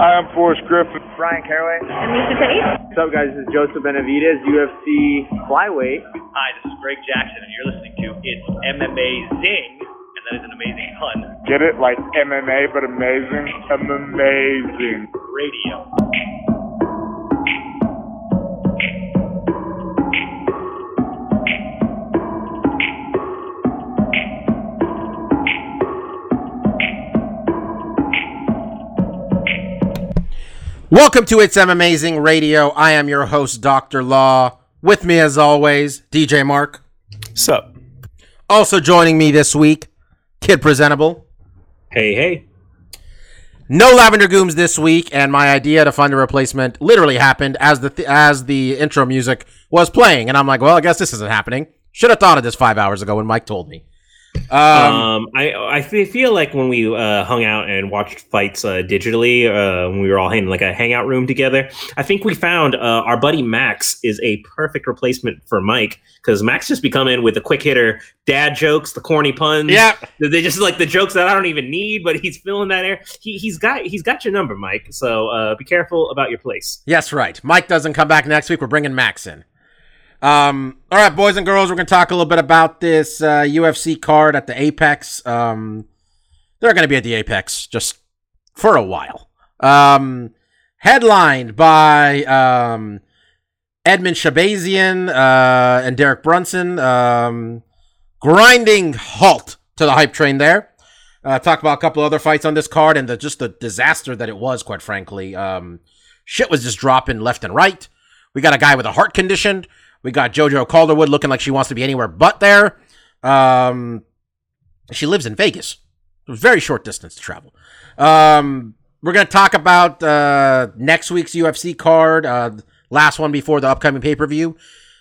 Hi, I'm Forrest Griffin. Bryan Caraway. Anissa Tate. What's up, guys? This is Joseph Benavidez, UFC flyweight. Hi, this is Greg Jackson, and you're listening to It's MMA Zing, and that is an amazing pun. Get it? Like MMA, but amazing? Amazing. Radio. Welcome to It's M Amazing Radio. I am your host, Dr. Law. With me, as always, DJ Mark. Sup? Also joining me this week, Kid Presentable. Hey, hey. No Lavender Gooms this week, and my idea to find a replacement literally happened as the th- as the intro music was playing, and I'm like, well, I guess this isn't happening. Should have thought of this five hours ago when Mike told me. Um, Um, I I feel like when we uh, hung out and watched fights uh, digitally, uh, when we were all in like a hangout room together, I think we found uh, our buddy Max is a perfect replacement for Mike because Max just be coming with the quick hitter dad jokes, the corny puns. Yeah. they just like the jokes that I don't even need, but he's filling that air. He he's got he's got your number, Mike. So uh, be careful about your place. Yes, right. Mike doesn't come back next week. We're bringing Max in. Um, all right, boys and girls, we're to talk a little bit about this uh, UFC card at the Apex. Um, they're to be at the Apex just for a while. Um, headlined by um, Edmen Shahbazyan uh, and Derek Brunson. Um, grinding halt to the hype train there. Uh, talk about a couple other fights on this card and the, just the disaster that it was, quite frankly. Um, shit was just dropping left and right. We got a guy with a heart condition. We got JoJo Calderwood looking like she wants to be anywhere but there. Um, she lives in Vegas. Very short distance to travel. Um, we're going to talk about uh, next week's UFC card, uh, last one before the upcoming pay per view.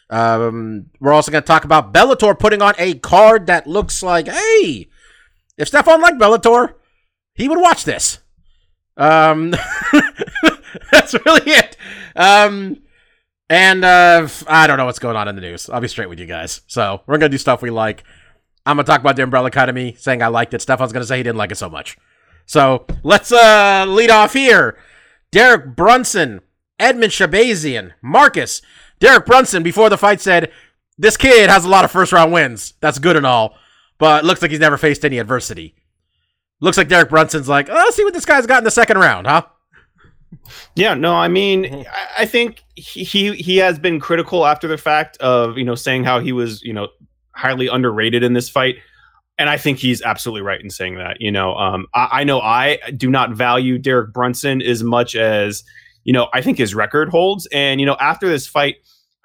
Um, we're also going to talk about Bellator putting on a card that looks like, hey, if Stefan liked Bellator, he would watch this. Um, that's really it. Um, and uh, I don't know what's going on in the news. I'll be straight with you guys. So we're gonna do stuff we like. I'm gonna talk about the Umbrella Academy, saying I liked it. Stefan's gonna say he didn't like it so much. So let's uh lead off here. Derek Brunson, Edmen Shahbazyan, Marcus. Derek Brunson before the fight said, "This kid has a lot of first round wins. That's good and all, but looks like he's never faced any adversity." Looks like Derek Brunson's like, oh, let's see what this guy's got in the second round, huh? Yeah, no, I mean, I- I think he he he has been critical after the fact of you know saying how he was you know highly underrated in this fight, and I think he's absolutely right in saying that. You know, um, I, I know I do not value Derek Brunson as much as you know I think his record holds, and you know after this fight,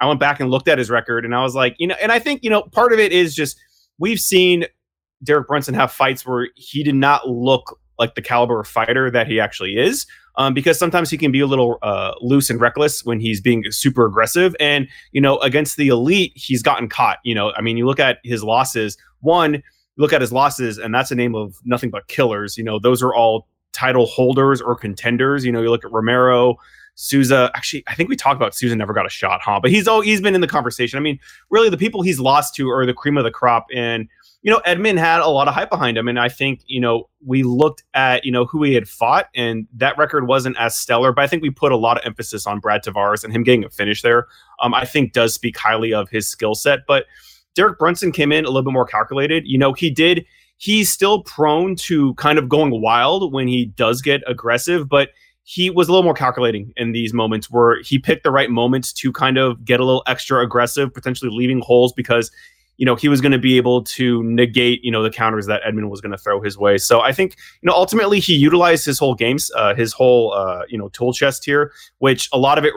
I went back and looked at his record, and I was like, you know, and I think you know part of it is just we've seen Derek Brunson have fights where he did not look like the caliber of fighter that he actually is. Um, because sometimes he can be a little uh, loose and reckless when he's being super aggressive. And, you know, against the elite, he's gotten caught. You know, I mean, you look at his losses, one, look at his losses, and that's a name of nothing but killers. You know, those are all title holders or contenders. You know, you look at Romero, Souza. Actually, I think we talked about Souza never got a shot, huh? But he's all he's been in the conversation. I mean, really, the people he's lost to are the cream of the crop. And you know, Edmen had a lot of hype behind him, and I think you know we looked at you know who he had fought, and that record wasn't as stellar. But I think we put a lot of emphasis on Brad Tavares and him getting a finish there. Um, I think does speak highly of his skill set. But Derek Brunson came in a little bit more calculated. You know, he did. He's still prone to kind of going wild when he does get aggressive, but he was a little more calculating in these moments where he picked the right moments to kind of get a little extra aggressive, potentially leaving holes because you know he was going to be able to negate you know the counters that Edmen was going to throw his way. So I think you know ultimately he utilized his whole games, uh, his whole uh, you know tool chest here, which a lot of it.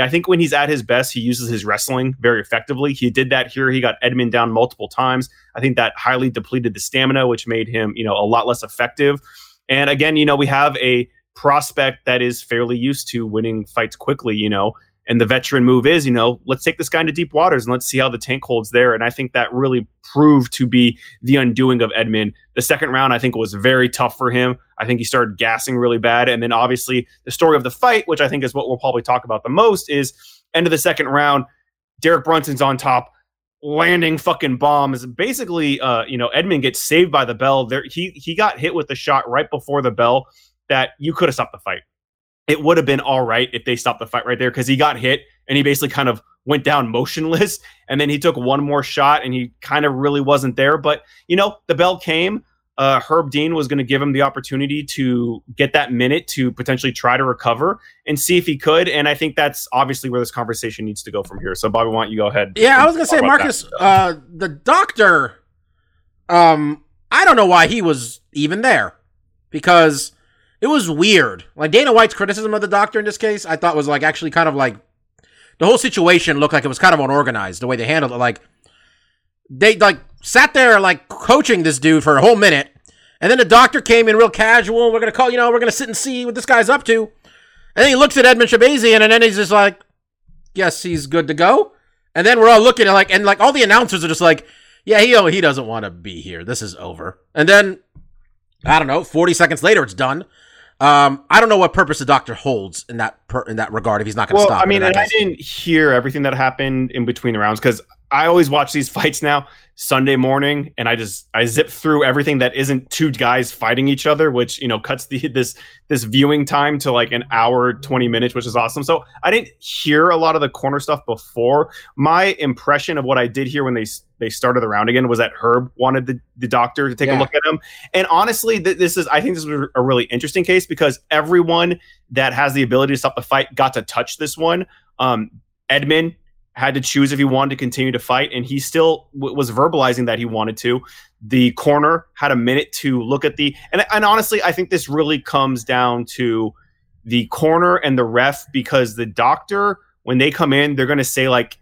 I think when he's at his best, he uses his wrestling very effectively. He did that here. He got Edmen down multiple times. I think that highly depleted the stamina, which made him you know a lot less effective. And again, you know we have a prospect that is fairly used to winning fights quickly. You know. And the veteran move is, you know, let's take this guy into deep waters and let's see how the tank holds there. And I think that really proved to be the undoing of Edmen. The second round, I think, was very tough for him. I think he started gassing really bad. And then obviously the story of the fight, which I think is what we'll probably talk about the most, is end of the second round, Derek Brunson's on top, landing fucking bombs. Basically, uh, you know, Edmen gets saved by the bell. There he he got hit with the shot right before the bell that you could have stopped the fight. It would have been all right if they stopped the fight right there because he got hit and he basically kind of went down motionless and then he took one more shot and he kind of really wasn't there. But you know, the bell came. Uh, Herb Dean was going to give him the opportunity to get that minute to potentially try to recover and see if he could. And I think that's obviously where this conversation needs to go from here. So, Bobby, why don't you go ahead? Yeah, I was gonna say, Marcus, uh, the doctor. Um, I don't know why he was even there, because it was weird. Like Dana White's criticism of the doctor in this case, I thought was like actually kind of like the whole situation looked like it was kind of unorganized the way they handled it. Like they like sat there like coaching this dude for a whole minute, and then the doctor came in real casual. We're gonna call, you know, we're gonna sit and see what this guy's up to. And then he looks at Edmen Shahbazyan, and then he's just like, "Yes, he's good to go." And then we're all looking at like, and like all the announcers are just like, "Yeah, he he doesn't want to be here. This is over." And then I don't know, forty seconds later, it's done. Um, I don't know what purpose the doctor holds in that per, in that regard if he's not going to well, stop. I mean, I I didn't hear everything that happened in between the rounds because I always watch these fights now Sunday morning, and I just I zip through everything that isn't two guys fighting each other, which you know cuts the this this viewing time to like an hour twenty minutes, which is awesome. So I didn't hear a lot of the corner stuff before. My impression of what I did hear when they they started the round again was that Herb wanted the, the doctor to take Yeah. a look at him, and honestly, th- this is I think this is a really interesting case because everyone that has the ability to stop the fight got to touch this one. Um, Edmen had to choose if he wanted to continue to fight, and he still w- was verbalizing that he wanted to. The corner had a minute to look at the, and, and honestly, I think this really comes down to the corner and the ref because the doctor, when they come in, they're going to say like,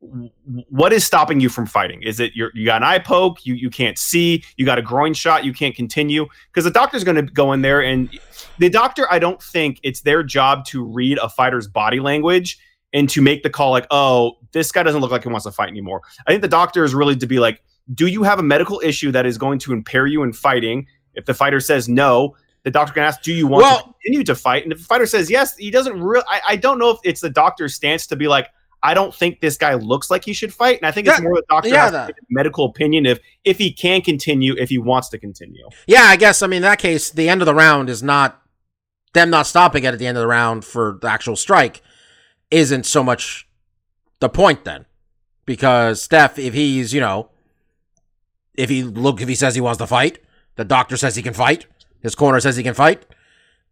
what is stopping you from fighting? Is it you got an eye poke, you you can't see, you got a groin shot, you can't continue? Because the doctor's going to go in there, and the doctor, I don't think it's their job to read a fighter's body language and to make the call like, oh, this guy doesn't look like he wants to fight anymore. I think the doctor is really to be like, do you have a medical issue that is going to impair you in fighting? If the fighter says no, the doctor can ask, do you want Well- to continue to fight? And if the fighter says yes, he doesn't really. I, I don't know if it's the doctor's stance to be like, I don't think this guy looks like he should fight, and I think it's more the doctor yeah, has that- to give a medical opinion if if he can continue, if he wants to continue. Yeah, I guess. I mean, in that case, the end of the round is not them not stopping it at the end of the round for the actual strike. Isn't so much the point then, because Steph, if he's you know, if he look, if he says he wants to fight, the doctor says he can fight, his corner says he can fight.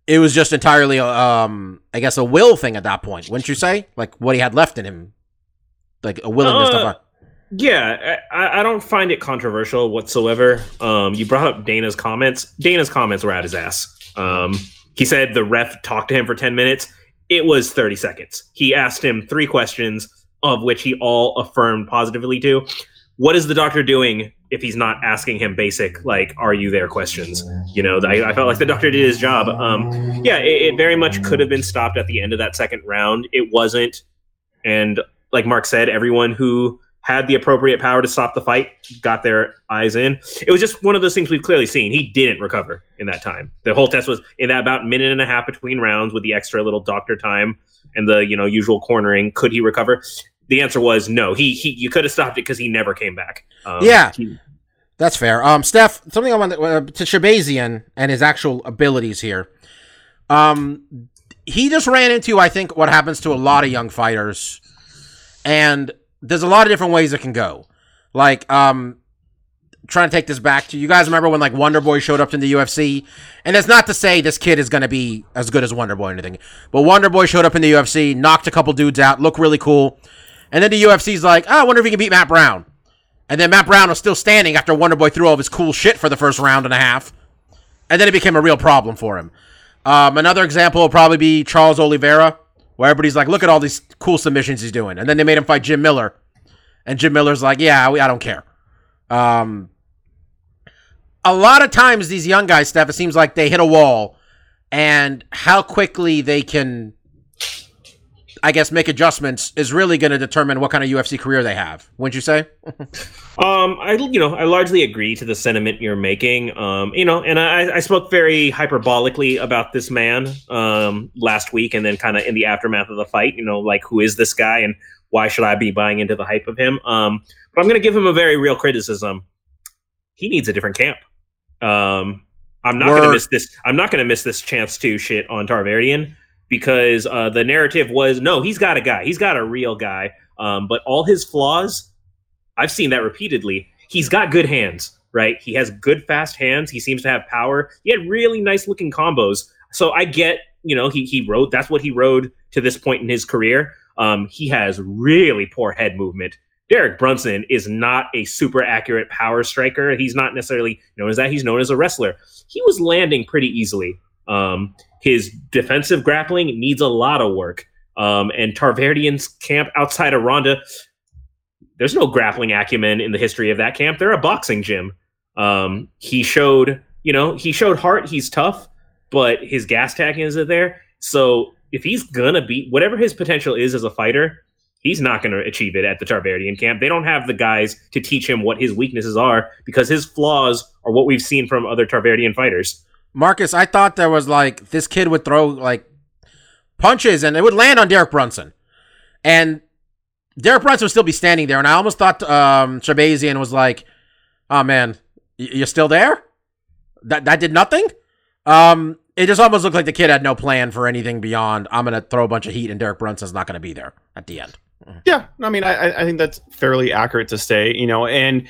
It was just entirely, um, I guess, a will thing at that point, wouldn't you say? Like what he had left in him, like a willingness to Uh, fight. Yeah, I, I don't find it controversial whatsoever. Um, you brought up Dana's comments. Dana's comments were at his ass. Um, he said the ref talked to him for 10 minutes. It was 30 seconds. He asked him three questions, of which he all affirmed positively to. What is the doctor doing if he's not asking him basic, like, are you there questions? You know, I, I felt like the doctor did his job. Um, yeah, it, it very much could have been stopped at the end of that second round. It wasn't. And like Mark said, everyone who had the appropriate power to stop the fight got their eyes in. It was just one of those things we've clearly seen. He didn't recover in that time. The whole test was in that about minute and a half between rounds with the extra little doctor time and the you know usual cornering. Could he recover? The answer was no. He he you could have stopped it because he never came back. Um, Yeah. he- That's fair. Um, Steph, something I want to, uh, to Shahbazyan and his actual abilities here. Um, he just ran into, I think, what happens to a lot of young fighters, and there's a lot of different ways it can go. Like, um, trying to take this back to you guys. Remember when like Wonder Boy showed up in the UFC, and it's not to say this kid is to be as good as Wonder Boy or anything, but Wonder Boy showed up in the UFC, knocked a couple dudes out, looked really cool, and then the UFC's like, oh, I wonder if he can beat Matt Brown. And then Matt Brown was still standing after Wonder Boy threw all of his cool shit for the first round and a half. And then it became a real problem for him. Um, another example will probably be Charles Oliveira, where everybody's like, look at all these cool submissions he's doing. And then they made him fight Jim Miller. And Jim Miller's like, yeah, I don't care. Um, a lot of times, these young guys, Steph, it seems like they hit a wall. And how quickly they can, I guess, make adjustments is really going to determine what kind of UFC career they have. Wouldn't you say? Um, I you know I largely agree to the sentiment you're making. Um, you know, and I, I spoke very hyperbolically about this man um last week, and then kind of in the aftermath of the fight. You know, like who is this guy, and why should I be buying into the hype of him? Um, but I'm going to give him a very real criticism. He needs a different camp. Um, I'm not going to miss this. I'm not going to miss this chance to shit on Tarverdyan. Because uh, the narrative was no, he's got a guy, he's got a real guy, um, but all his flaws, I've seen that repeatedly. He's got good hands, right? He has good fast hands. He seems to have power. He had really nice looking combos. So I get, you know, he he rode. That's what he rode to this point in his career. Um, he has really poor head movement. Derek Brunson is not a super accurate power striker. He's not necessarily known as that. He's known as a wrestler. He was landing pretty easily. Um, his defensive grappling needs a lot of work. Um, and Tarverdyan's camp outside of Ronda, there's no grappling acumen in the history of that camp. They're a boxing gym. Um, he showed, you know, he showed heart. He's tough, but his gas tank isn't there. So if he's gonna beat whatever his potential is as a fighter, he's not to achieve it at the Tarverdyan camp. They don't have the guys to teach him what his weaknesses are because his flaws are what we've seen from other Tarverdian fighters. Marcus, I thought there was like this kid would throw like punches and it would land on Derek Brunson. And Derek Brunson would still be standing there. And I almost thought um Shahbazyan was like, oh man, you're still there? That that did nothing? Um it just almost looked like the kid had no plan for anything beyond I'm gonna throw a bunch of heat and Derek Brunson's not gonna be there at the end. Yeah, I mean, I, I think that's fairly accurate to say, you know, and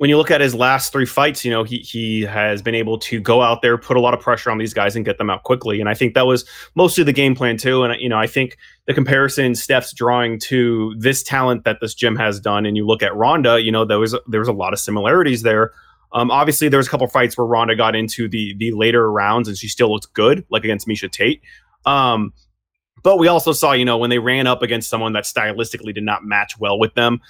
when you look at his last three fights, you know, he he has been able to go out there, put a lot of pressure on these guys, and get them out quickly. And I think that was mostly the game plan too. And you know, I think the comparison Steph's drawing to this talent that this gym has done, and you look at Ronda, you know, there was there was a lot of similarities there. Um, obviously, there was a couple fights where Ronda got into the the later rounds, and she still looked good, like against Miesha Tate. Um, but we also saw, you know, when they ran up against someone that stylistically did not match well with them,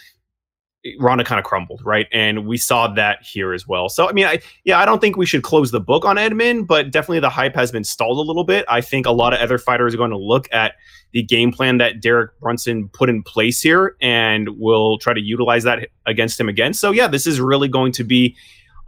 Ronda kind of crumbled, right? And we saw that here as well. So, I mean, I yeah, I don't think we should close the book on Edmen, but definitely the hype has been stalled a little bit. I think a lot of other fighters are going to look at the game plan that Derek Brunson put in place here and will try to utilize that against him again. So, yeah, this is really going to be,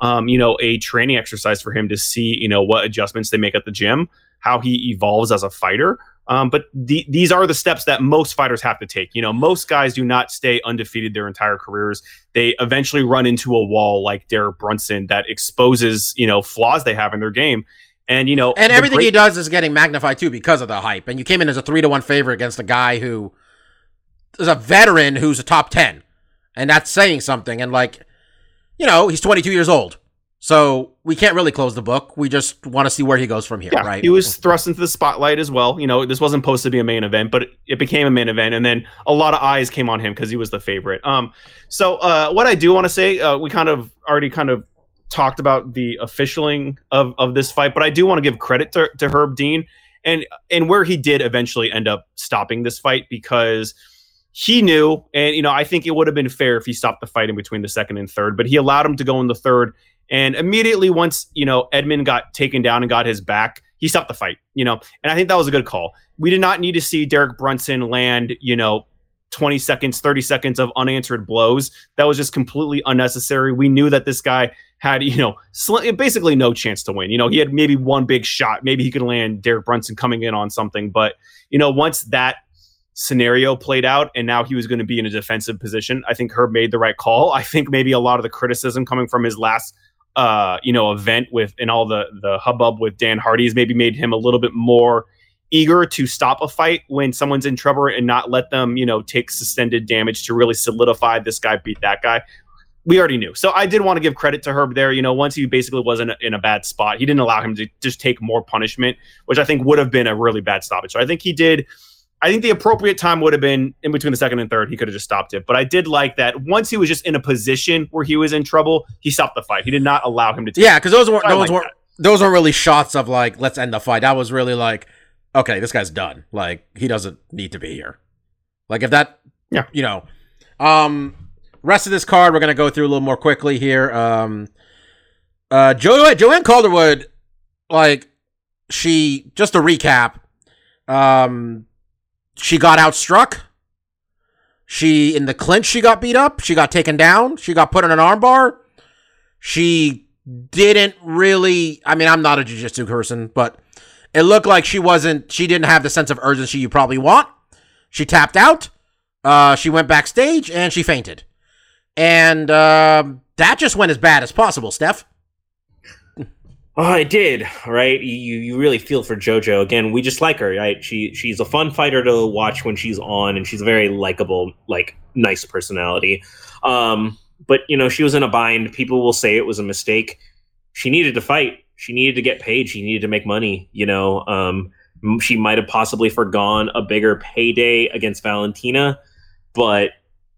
um, you know, a training exercise for him to see, you know, what adjustments they make at the gym, how he evolves as a fighter. Um, but the, these are the steps that most fighters have to take. You know, most guys do not stay undefeated their entire careers. They eventually run into a wall like Derek Brunson that exposes, you know, flaws they have in their game. And, you know, And everything great- he does is getting magnified too because of the hype. And you came in as a three to one favorite against a guy who is a veteran who's a top ten. And that's saying something. And like, you know, he's twenty two years old. So we can't really close the book. We just want to see where he goes from here, Yeah, right? he was thrust into the spotlight as well. You know, this wasn't supposed to be a main event, but it, it became a main event, and then a lot of eyes came on him because he was the favorite. Um, so uh, what I do want to say, uh, we kind of already kind of talked about the officialing of of this fight, but I do want to give credit to, to Herb Dean and and where he did eventually end up stopping this fight because he knew, and you know, I think it would have been fair if he stopped the fight in between the second and third, but he allowed him to go in the third. And immediately once, you know, Edmen got taken down and got his back, he stopped the fight, you know, and I think that was a good call. We did not need to see Derek Brunson land, you know, 20 seconds, 30 seconds of unanswered blows. That was just completely unnecessary. We knew that this guy had, you know, sl- basically no chance to win. You know, he had maybe one big shot. Maybe he could land Derek Brunson coming in on something. But, you know, once that scenario played out and now he was going to be in a defensive position, I think Herb made the right call. I think maybe a lot of the criticism coming from his last uh, you know, event with and all the the hubbub with Dan Hardy's maybe made him a little bit more eager to stop a fight when someone's in trouble and not let them, you know, take suspended damage to really solidify this guy beat that guy. We already knew. So I did want to give credit to Herb there. You know, once he basically was in in a bad spot, he didn't allow him to just take more punishment, which I think would have been a really bad stoppage. So I think he did. I think the appropriate time would have been in between the second and third. He could have just stopped it. But I did like that once he was just in a position where he was in trouble, he stopped the fight. He did not allow him to take Yeah, because those weren't those like weren't that. those weren't really shots of like let's end the fight. That was really like, okay, this guy's done. Like he doesn't need to be here. Like if that, Yeah. you know, um, rest of this card we're gonna go through a little more quickly here. Um, uh, jo- Joanne Calderwood, like she just to recap, um, she got outstruck. She in the clinch, she got beat up. She got taken down. She got put in an armbar. She didn't really. I mean, I'm not a jiu-jitsu person, but it looked like she wasn't. She didn't have the sense of urgency you probably want. She tapped out. Uh, she went backstage and she fainted, and um that just went as bad as possible. Steph. Oh, I did. Right, you you really feel for JoJo again. We just like her, right? She she's a fun fighter to watch when she's on, and she's a very likable, like nice personality. Um, but you know, she was in a bind. People will say it was a mistake. She needed to fight. She needed to get paid. She needed to make money. You know, um, she might have possibly forgone a bigger payday against Valentina, but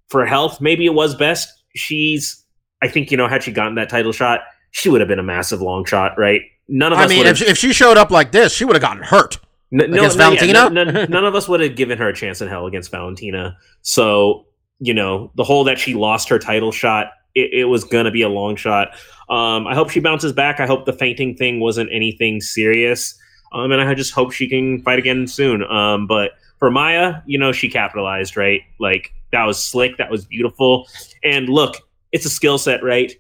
for health, maybe it was best. She's, I think, you know, had she gotten that title shot, she would have been a massive long shot, right? None of I us mean, if she, if she showed up like this, she would have gotten hurt. N- no, against no, yeah, Valentina? none, none- none of us would have given her a chance in hell against Valentina. So, you know, the whole that she lost her title shot, it, it was going to be a long shot. Um, I hope she bounces back. I hope the fainting thing wasn't anything serious. Um, and I just hope she can fight again soon. Um, but for Maia, you know, she capitalized, right? Like, that was slick. That was beautiful. And look, it's a skill set, right?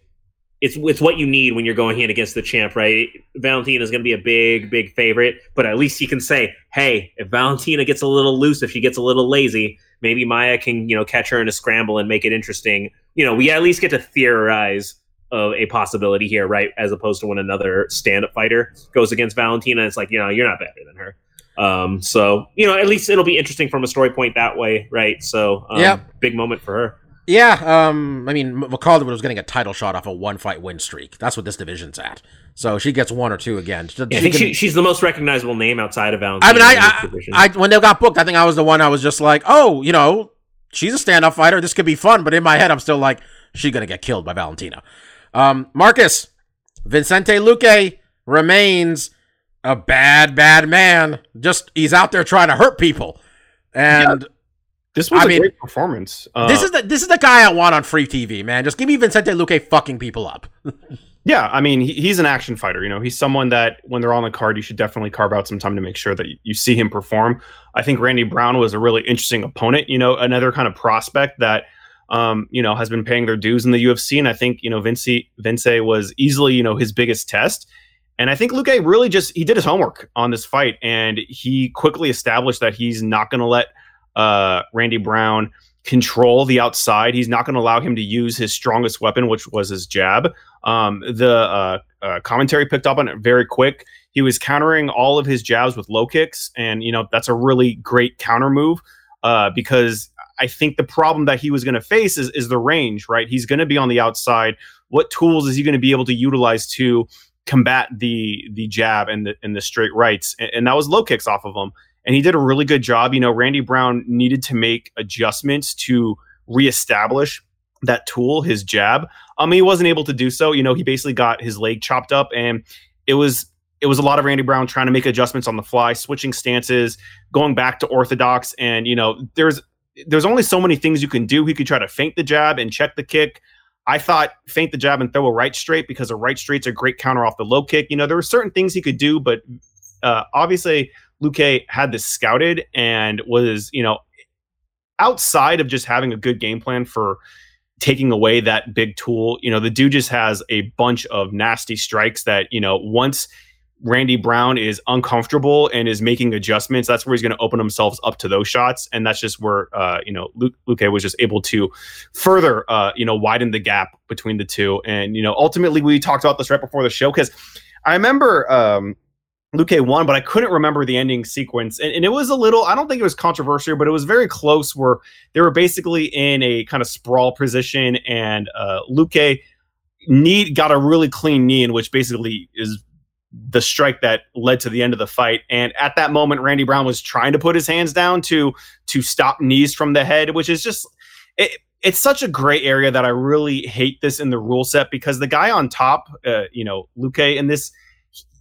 It's, it's what you need when you're going in against the champ, right? Valentina is going to be a big, big favorite, but at least you can say, hey, if Valentina gets a little loose, if she gets a little lazy, maybe Maia can, you know, catch her in a scramble and make it interesting. You know, we at least get to theorize of a possibility here, right? As opposed to when another stand-up fighter goes against Valentina, it's like, you know, you're not better than her. Um, so you know, at least it'll be interesting from a story point that way, right? So, um, Yep. big moment for her. Yeah, um, I mean, M- McCall was getting a title shot off a one fight win streak. That's what this division's at. So she gets one or two again. She- I she think can- she, she's the most recognizable name outside of Valentina. I mean, I, I. I, when they got booked, I think I was the one I was just like, oh, you know, she's a stand up fighter. This could be fun. But in my head, I'm still like, she's gonna get killed by Valentina. Um, Marcus Vicente Luque remains a bad, bad man. Just he's out there trying to hurt people, and This was I a mean, great performance. Uh, this is the this is the guy I want on free TV, man. Just give me Vicente Luque fucking people up. Yeah, I mean, he, he's an action fighter. You know, he's someone that when they're on the card, you should definitely carve out some time to make sure that you, see him perform. I think Randy Brown was a really interesting opponent. You know, another kind of prospect that, um, you know, has been paying their dues in the UFC, and I think you know Vince Vince was easily you know his biggest test. And I think Luque really just he did his homework on this fight, and he quickly established that he's not going to let uh, Randy Brown control the outside. He's not going to allow him to use his strongest weapon, which was his jab. Um, the uh, uh, commentary picked up on it very quick. He was countering all of his jabs with low kicks, and you know that's a really great counter move uh, because I think the problem that he was going to face is is the range. Right, he's going to be on the outside. What tools is he going to be able to utilize to combat the the jab and the and the straight rights? And, and that was low kicks off of him, and he did a really good job. You know, Randy Brown needed to make adjustments to reestablish that tool, his jab. Um, he wasn't able to do so. You know, he basically got his leg chopped up, and it was it was a lot of Randy Brown trying to make adjustments on the fly, switching stances, going back to orthodox, and you know, there's there's only so many things you can do. He could try to feint the jab and check the kick. I thought feint the jab and throw a right straight because a right straight's a great counter off the low kick. You know, there were certain things he could do, but uh, obviously Luque had this scouted and was, you know, outside of just having a good game plan for taking away that big tool, you know, the dude just has a bunch of nasty strikes that, you know, once Randy Brown is uncomfortable and is making adjustments, that's where he's going to open himself up to those shots. And that's just where, uh, you know, Luke, Luque was just able to further, uh, you know, widen the gap between the two. And, you know, ultimately we talked about this right before the show because I remember, um, Luque won, but I couldn't remember the ending sequence. And, and, it was a little, I don't think it was controversial, but it was very close where they were basically in a kind of sprawl position and uh, knee got a really clean knee in which basically is the strike that led to the end of the fight. And at that moment, Randy Brown was trying to put his hands down to to stop knees from the head, which is just it, it's such a gray area that I really hate this in the rule set because the guy on top, uh, you know, Luque in this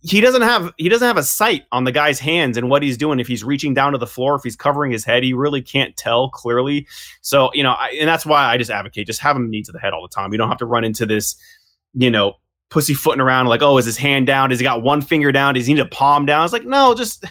he doesn't have he doesn't have a sight on the guy's hands and what he's doing. If he's reaching down to the floor if he's covering his head he really can't tell clearly. So you know I, and that's why i just advocate just have him knee to the head all the time. You don't have to run into this you know pussyfooting around like oh is his hand down? Does he got one finger down? Does he need a palm down? It's like no just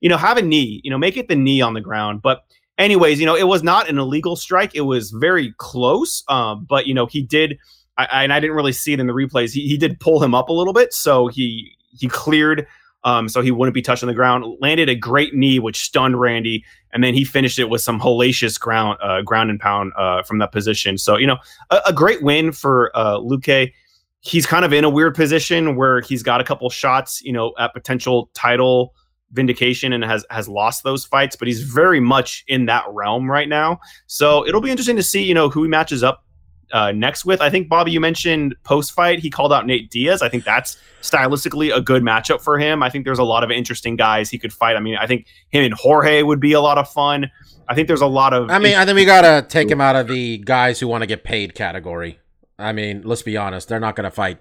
you know have a knee you know make it the knee on the ground. But anyways you know it was not an illegal strike. It was very close. Um, but you know he did I, and i didn't really see it in the replays. He, he did pull him up a little bit. So he he cleared um, so he wouldn't be touching the ground. Landed a great knee, which stunned Randy, and then he finished it with some hellacious ground uh, ground and pound uh, from that position. So you know, a, a great win for uh, Luque. he's kind of in a weird position where he's got a couple shots, you know, at potential title vindication and has has lost those fights, but he's very much in that realm right now. So it'll be interesting to see, you know, who he matches up uh, next with. I think Bobby, you mentioned post fight, he called out Nate Diaz. I think that's stylistically a good matchup for him. I think there's a lot of interesting guys he could fight. I mean, I think him and Jorge would be a lot of fun. I think there's a lot of. I mean, I think we gotta take him out of the guys who want to get paid category. I mean, let's be honest, they're not gonna fight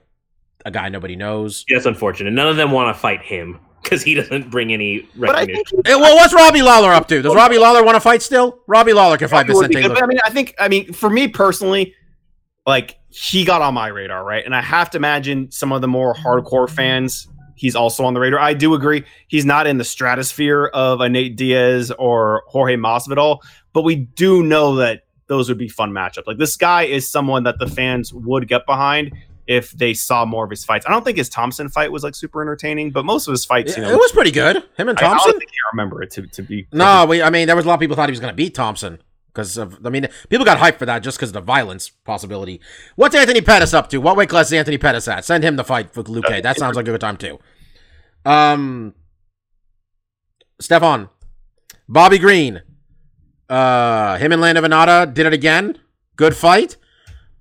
a guy nobody knows. That's unfortunate. None of them want to fight him because he doesn't bring any recognition. think well, what's Robbie Lawler up to? Does Robbie Lawler want to fight still? Robbie Lawler can fight It would be Vicente. good, but I mean, I think, I mean, for me personally, like he got on my radar, right? And I have to imagine some of the more hardcore fans, he's also on the radar. I do agree, he's not in the stratosphere of a Nate Diaz or Jorge Masvidal, but we do know that those would be fun matchups. Like this guy is someone that the fans would get behind if they saw more of his fights. I don't think his Thompson fight was like super entertaining, but most of his fights, you know, it was pretty good. Him and I, I Thompson. don't think I remember it to, to be. No, we. I mean, there was a lot of people thought he was going to beat Thompson because of. I mean, people got hyped for that just because of the violence possibility. What's Anthony Pettis up to? What weight class is Anthony Pettis at? Send him the fight for Luque. That sounds like a good time too. Um, Stefan, Bobby Green, uh, him and Lando Vannata did it again. Good fight.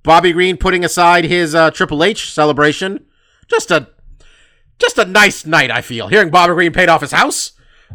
Bobby Green putting aside his uh, Triple H celebration. Just a, just a nice night. I feel hearing Bobby Green paid off his house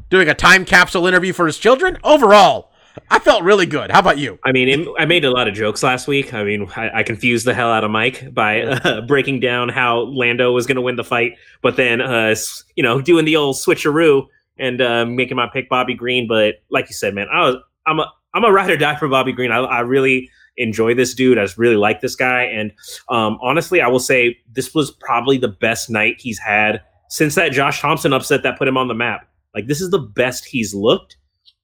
doing a time capsule interview for his children. Overall, I felt really good. How about you? I mean, it, I made a lot of jokes last week. I mean, I, I confused the hell out of Mike by uh, breaking down how Lando was going to win the fight, but then, uh, you know, doing the old switcheroo and uh, making my pick Bobby Green. But like you said, man, I was I'm a I'm a ride or die for Bobby Green. I, I really enjoy this dude. I really like this guy, and um, honestly, I will say this was probably the best night he's had since that Josh Thomson upset that put him on the map. Like this is the best he's looked.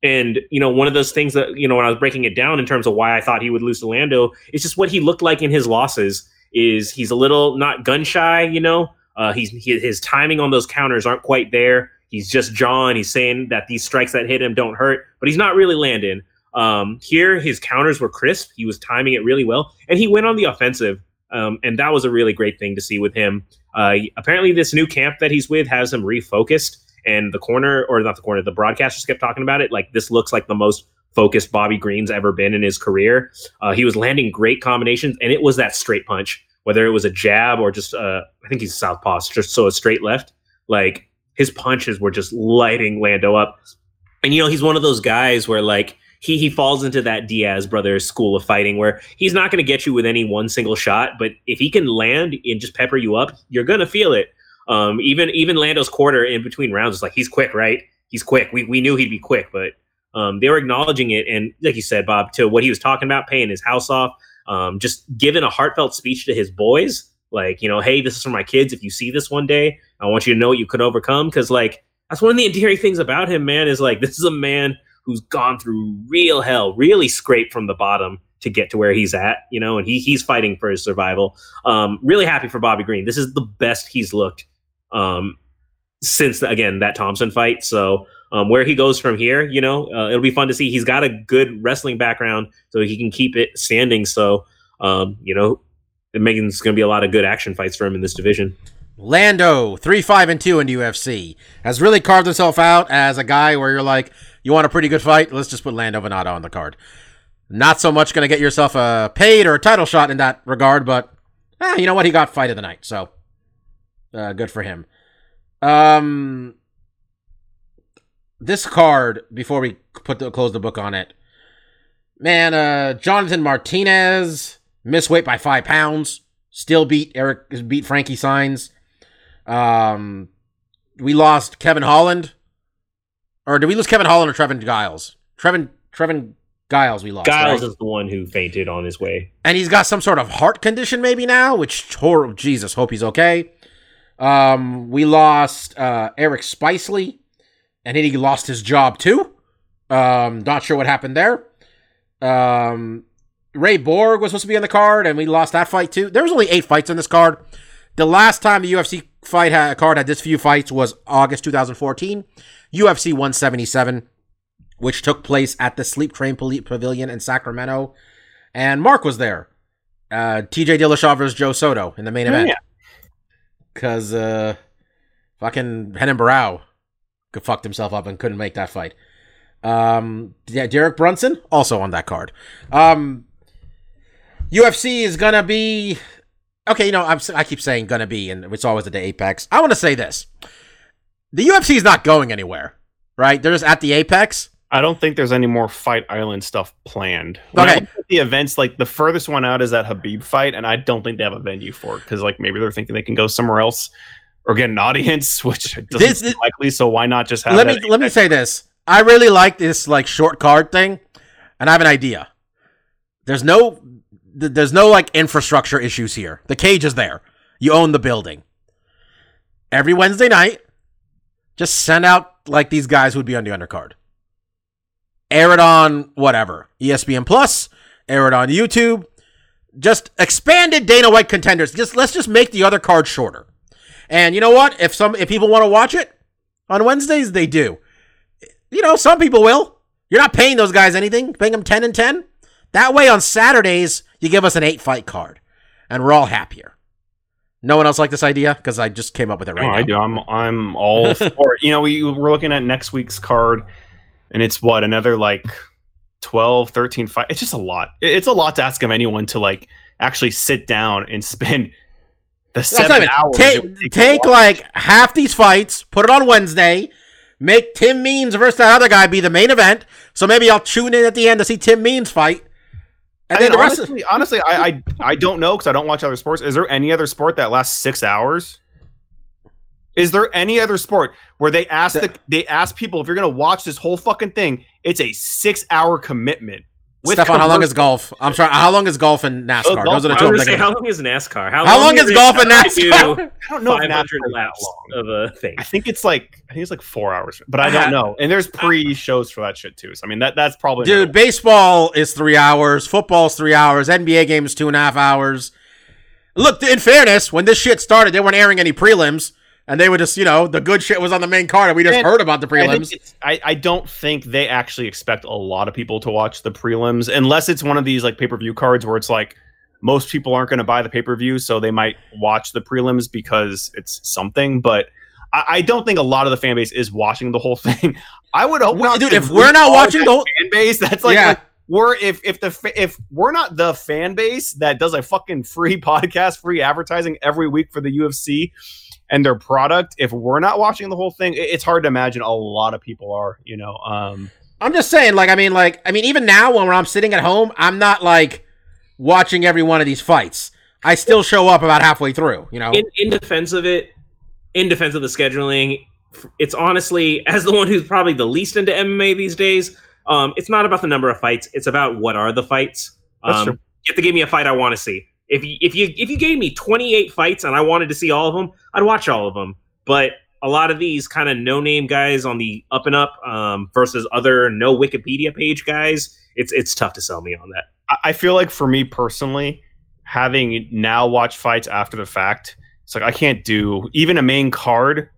And you know, one of those things that you know, when I was breaking it down in terms of why I thought he would lose to Lando, it's just what he looked like in his losses. Is he's a little not gun shy, you know? Uh, he's he, his timing on those counters aren't quite there. He's just jawing. He's saying that these strikes that hit him don't hurt, but he's not really landing. Um, here, his counters were crisp. He was timing it really well, and he went on the offensive. Um, and that was a really great thing to see with him. Uh, apparently, this new camp that he's with has him refocused and the corner or not the corner the broadcasters kept talking about it. Like this looks like the most focused bobby green's ever been in his career. Uh, he was landing great combinations and it was that straight punch whether it was a jab or just uh, i think he's southpaw just so a straight left. Like his punches were just lighting lando up. And you know he's one of those guys where like he he falls into that Diaz brothers school of fighting where he's not going to get you with any one single shot, but if he can land and just pepper you up, you're going to feel it. Um, even even Lando's quarter in between rounds is like he's quick, right? He's quick. We we knew he'd be quick, but um, they were acknowledging it, and like you said, Bob, to what he was talking about, paying his house off, um, just giving a heartfelt speech to his boys, like you know, hey, this is for my kids. If you see this one day, I want you to know what you could overcome, because like that's one of the endearing things about him, man. Is like this is a man who's gone through real hell, really scraped from the bottom to get to where he's at, you know, and he he's fighting for his survival. Um, really happy for Bobby Green. This is the best he's looked um, since again that Thomson fight. So um, where he goes from here, you know, uh, it'll be fun to see. He's got a good wrestling background, so he can keep it standing. So um, you know, makes going to be a lot of good action fights for him in this division. Lando, three five and two in UFC, has really carved himself out as a guy where you're like, you want a pretty good fight? Let's just put Lando Vannata on the card. Not so much going to get yourself a paid or a title shot in that regard, but eh, you know what? He got fight of the night, so uh, good for him. Um, this card before we put the, close the book on it, man. Uh, Jonathan Martinez missed weight by five pounds. Still beat Eric, beat Frankie Saenz. Um, we lost Kevin Holland, or did we lose Kevin Holland or Trevin Giles? Trevin Trevin Giles, we lost. Giles right? is the one who fainted on his way. and he's got some sort of heart condition maybe now, which horrible. Jesus, hope he's okay. Um, we lost uh, Eric Spicely, and he lost his job too. Um, not sure what happened there. Um, Ray Borg was supposed to be on the card, and we lost that fight too. There was only eight fights on this card. The last time the UFC fight had, card had this few fights was August 2014, UFC 177, which took place at the Sleep Train Pavilion in Sacramento, and Mark was there. Uh, TJ Dillashaw versus Joe Soto in the main Oh, event. yeah. Because uh, fucking Renan Barao could fucked himself up and couldn't make that fight. Um, yeah, Derek Brunson also on that card. Um, UFC is gonna be okay. You know, I'm, I keep saying gonna be, and it's always at the apex. I want to say this: the UFC is not going anywhere, right? They're just at the apex. I don't think there's any more Fight Island stuff planned. When Okay. the events, like the furthest one out is that Khabib fight, and I don't think they have a venue for it because, like, maybe they're thinking they can go somewhere else or get an audience, which doesn't This- likely. So why not just have? let me let me say this. I really like this like short card thing, and I have an idea. There's no th- there's no like infrastructure issues here. The cage is there. You own the building. Every Wednesday night, just send out like these guys who would be on the undercard. Air it on whatever. ESPN Plus, air it on YouTube. Just expanded Dana White contenders. Just let's just make the other card shorter. And you know what? If some if people want to watch it on Wednesdays, they do. You know, some people will. You're not paying those guys anything, paying them 10 and 10. That way on Saturdays, you give us an eight fight card, and we're all happier. No one else like this idea? Because I just came up with it right No, now. I do. I'm I'm all for it. You know, we we're looking at next week's card, and it's what another like 12, 13 fight. It's just a lot. It's a lot to ask of anyone to like actually sit down and spend the seven even- hours. take take to take watch. like half these fights, put it on Wednesday, make Tim Means versus that other guy be the main event. So maybe I'll tune in at the end to see Tim Means fight. And I then mean, the rest of honestly, honestly, I, I I don't know because I don't watch other sports. Is there any other sport that lasts six hours? Is there any other sport where they ask the, they ask people if you're gonna watch this whole fucking thing? It's a six hour commitment. Stefan, how long is golf? I'm sorry, how long is golf and oh, NASCAR? golf- Those are the two I'm was say, how long is NASCAR? How, How long is it golf and to do NASCAR? I don't know if 500 that laps long. of a thing. I think it's like I think it's like four hours, but I don't know. And there's pre shows for that shit too. So I mean that that's probably Dude, baseball is three hours. Football's three hours. NBA game is two and a half hours. Look, in fairness, when this shit started, they weren't airing any prelims, and they were just, you know, the good shit was on the main card, and we just And heard about the prelims. I, I don't think they actually expect a lot of people to watch the prelims unless it's one of these like pay per view cards where it's like most people aren't going to buy the pay per view, so they might watch the prelims because it's something. But I, I don't think a lot of the fan base is watching the whole thing. I would hope Well, not. dude, if we're not watching the whole- fan base, that's like, Yeah. like we're if if the if we're not the fan base that does a fucking free podcast, free advertising every week for the UFC and their product, if we're not watching the whole thing, it's hard to imagine a lot of people are. You know, um, I'm just saying, like, I mean, like, I mean, even now when I'm sitting at home, I'm not like watching every one of these fights. I still show up about halfway through, you know. in, in defense of it, in defense of the scheduling, it's honestly, as the one who's probably the least into MMA these days, um, it's not about the number of fights. It's about what are the fights. That's Um, true. you have to give me a fight I want to see. If you if you if you gave me 28 fights and I wanted to see all of them, I'd watch all of them. But a lot of these kind of no name guys on the up and up um, versus other no Wikipedia page guys, it's it's tough to sell me on that. I- feel like for me personally, having now watched fights after the fact, it's like I can't do even a main card.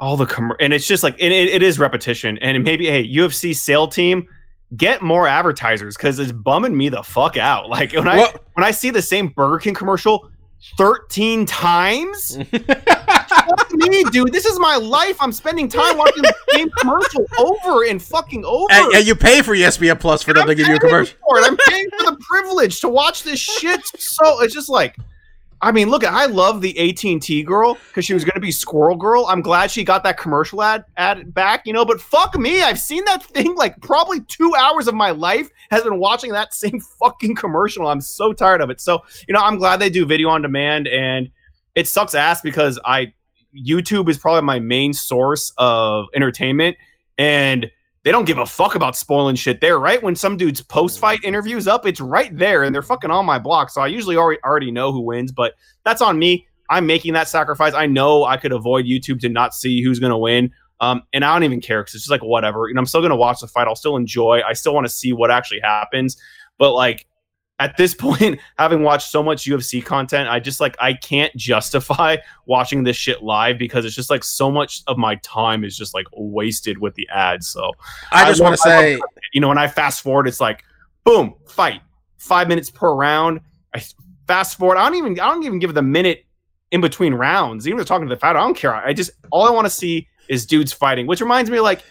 All the com- and it's just like and it, it is repetition. And maybe hey, UFC sale team, get more advertisers because it's bumming me the fuck out. Like when I Well- when I see the same Burger King commercial thirteen times, me, dude. This is my life. I'm spending time watching the same commercial over and fucking over. and, and you pay for ESPN Plus for them to give you a commercial. For it. I'm paying for the privilege to watch this shit. So it's just like, I mean, look, I love the AT and T girl because she was going to be Squirrel Girl. I'm glad she got that commercial ad ad back, you know. But fuck me, I've seen that thing like probably two hours of my life has been watching that same fucking commercial. I'm so tired of it. So you know, I'm glad they do video on demand, and it sucks ass because I YouTube is probably my main source of entertainment, and they don't give a fuck about spoiling shit there, right? When some dude's post fight interviews up, it's right there, and they're fucking on my block. So I usually already already know who wins, but that's on me. I'm making that sacrifice. I know I could avoid YouTube to not see who's gonna win. Um, and I don't even care because it's just like whatever. Know, I'm still gonna watch the fight. I'll still enjoy. I still want to see what actually happens. But like at this point, having watched so much UFC content, I just like I can't justify watching this shit live because it's just like so much of my time is just like wasted with the ads. So I just want to love- say, you know, when I fast forward, it's like boom, fight, five minutes per round. I fast forward. I don't even I don't even give it the minute in between rounds. Even if they're talking to the fighter, I don't care. I just all I want to see is dudes fighting, which reminds me like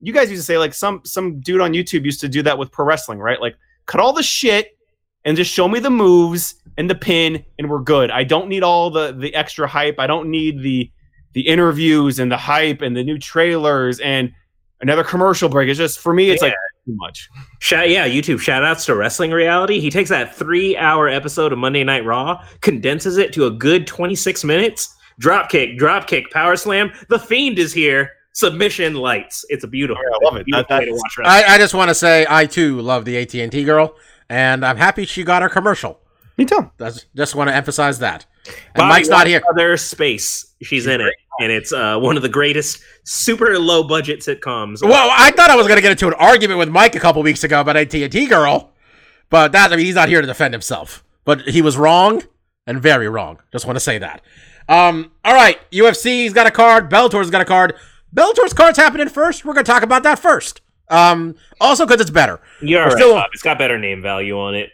you guys used to say like some some dude on YouTube used to do that with pro wrestling, right? Like cut all the shit and just show me the moves and the pin and we're good. I don't need all the the extra hype. I don't need the the interviews and the hype and the new trailers and another commercial break. It's just for me it's Yeah. like too much. Shout, yeah, YouTube shout outs to Wrestling Reality. He takes that three hour episode of Monday Night Raw, condenses it to a good 26 minutes. Drop kick, drop kick, power slam. The Fiend is here. Submission lights. It's a beautiful, Oh, I love it. beautiful That- way to watch. I, I just want to say I too love the AT and T girl, and I'm happy she got her commercial. Me too. That's, just want to emphasize that. And Bobby Mike's not here. Other space. She's in it, and it's uh, one of the greatest super low budget sitcoms. Well, I thought I was going to get into an argument with Mike a couple weeks ago about AT and T girl, but that I mean he's not here to defend himself. But he was wrong and very wrong. Just want to say that. Um, all right, UFC's got a card. Bellator's got a card. Bellator's card's happening first. We're going to talk about that first. Um, also because it's better. You're right, still-. It's got better name value on it.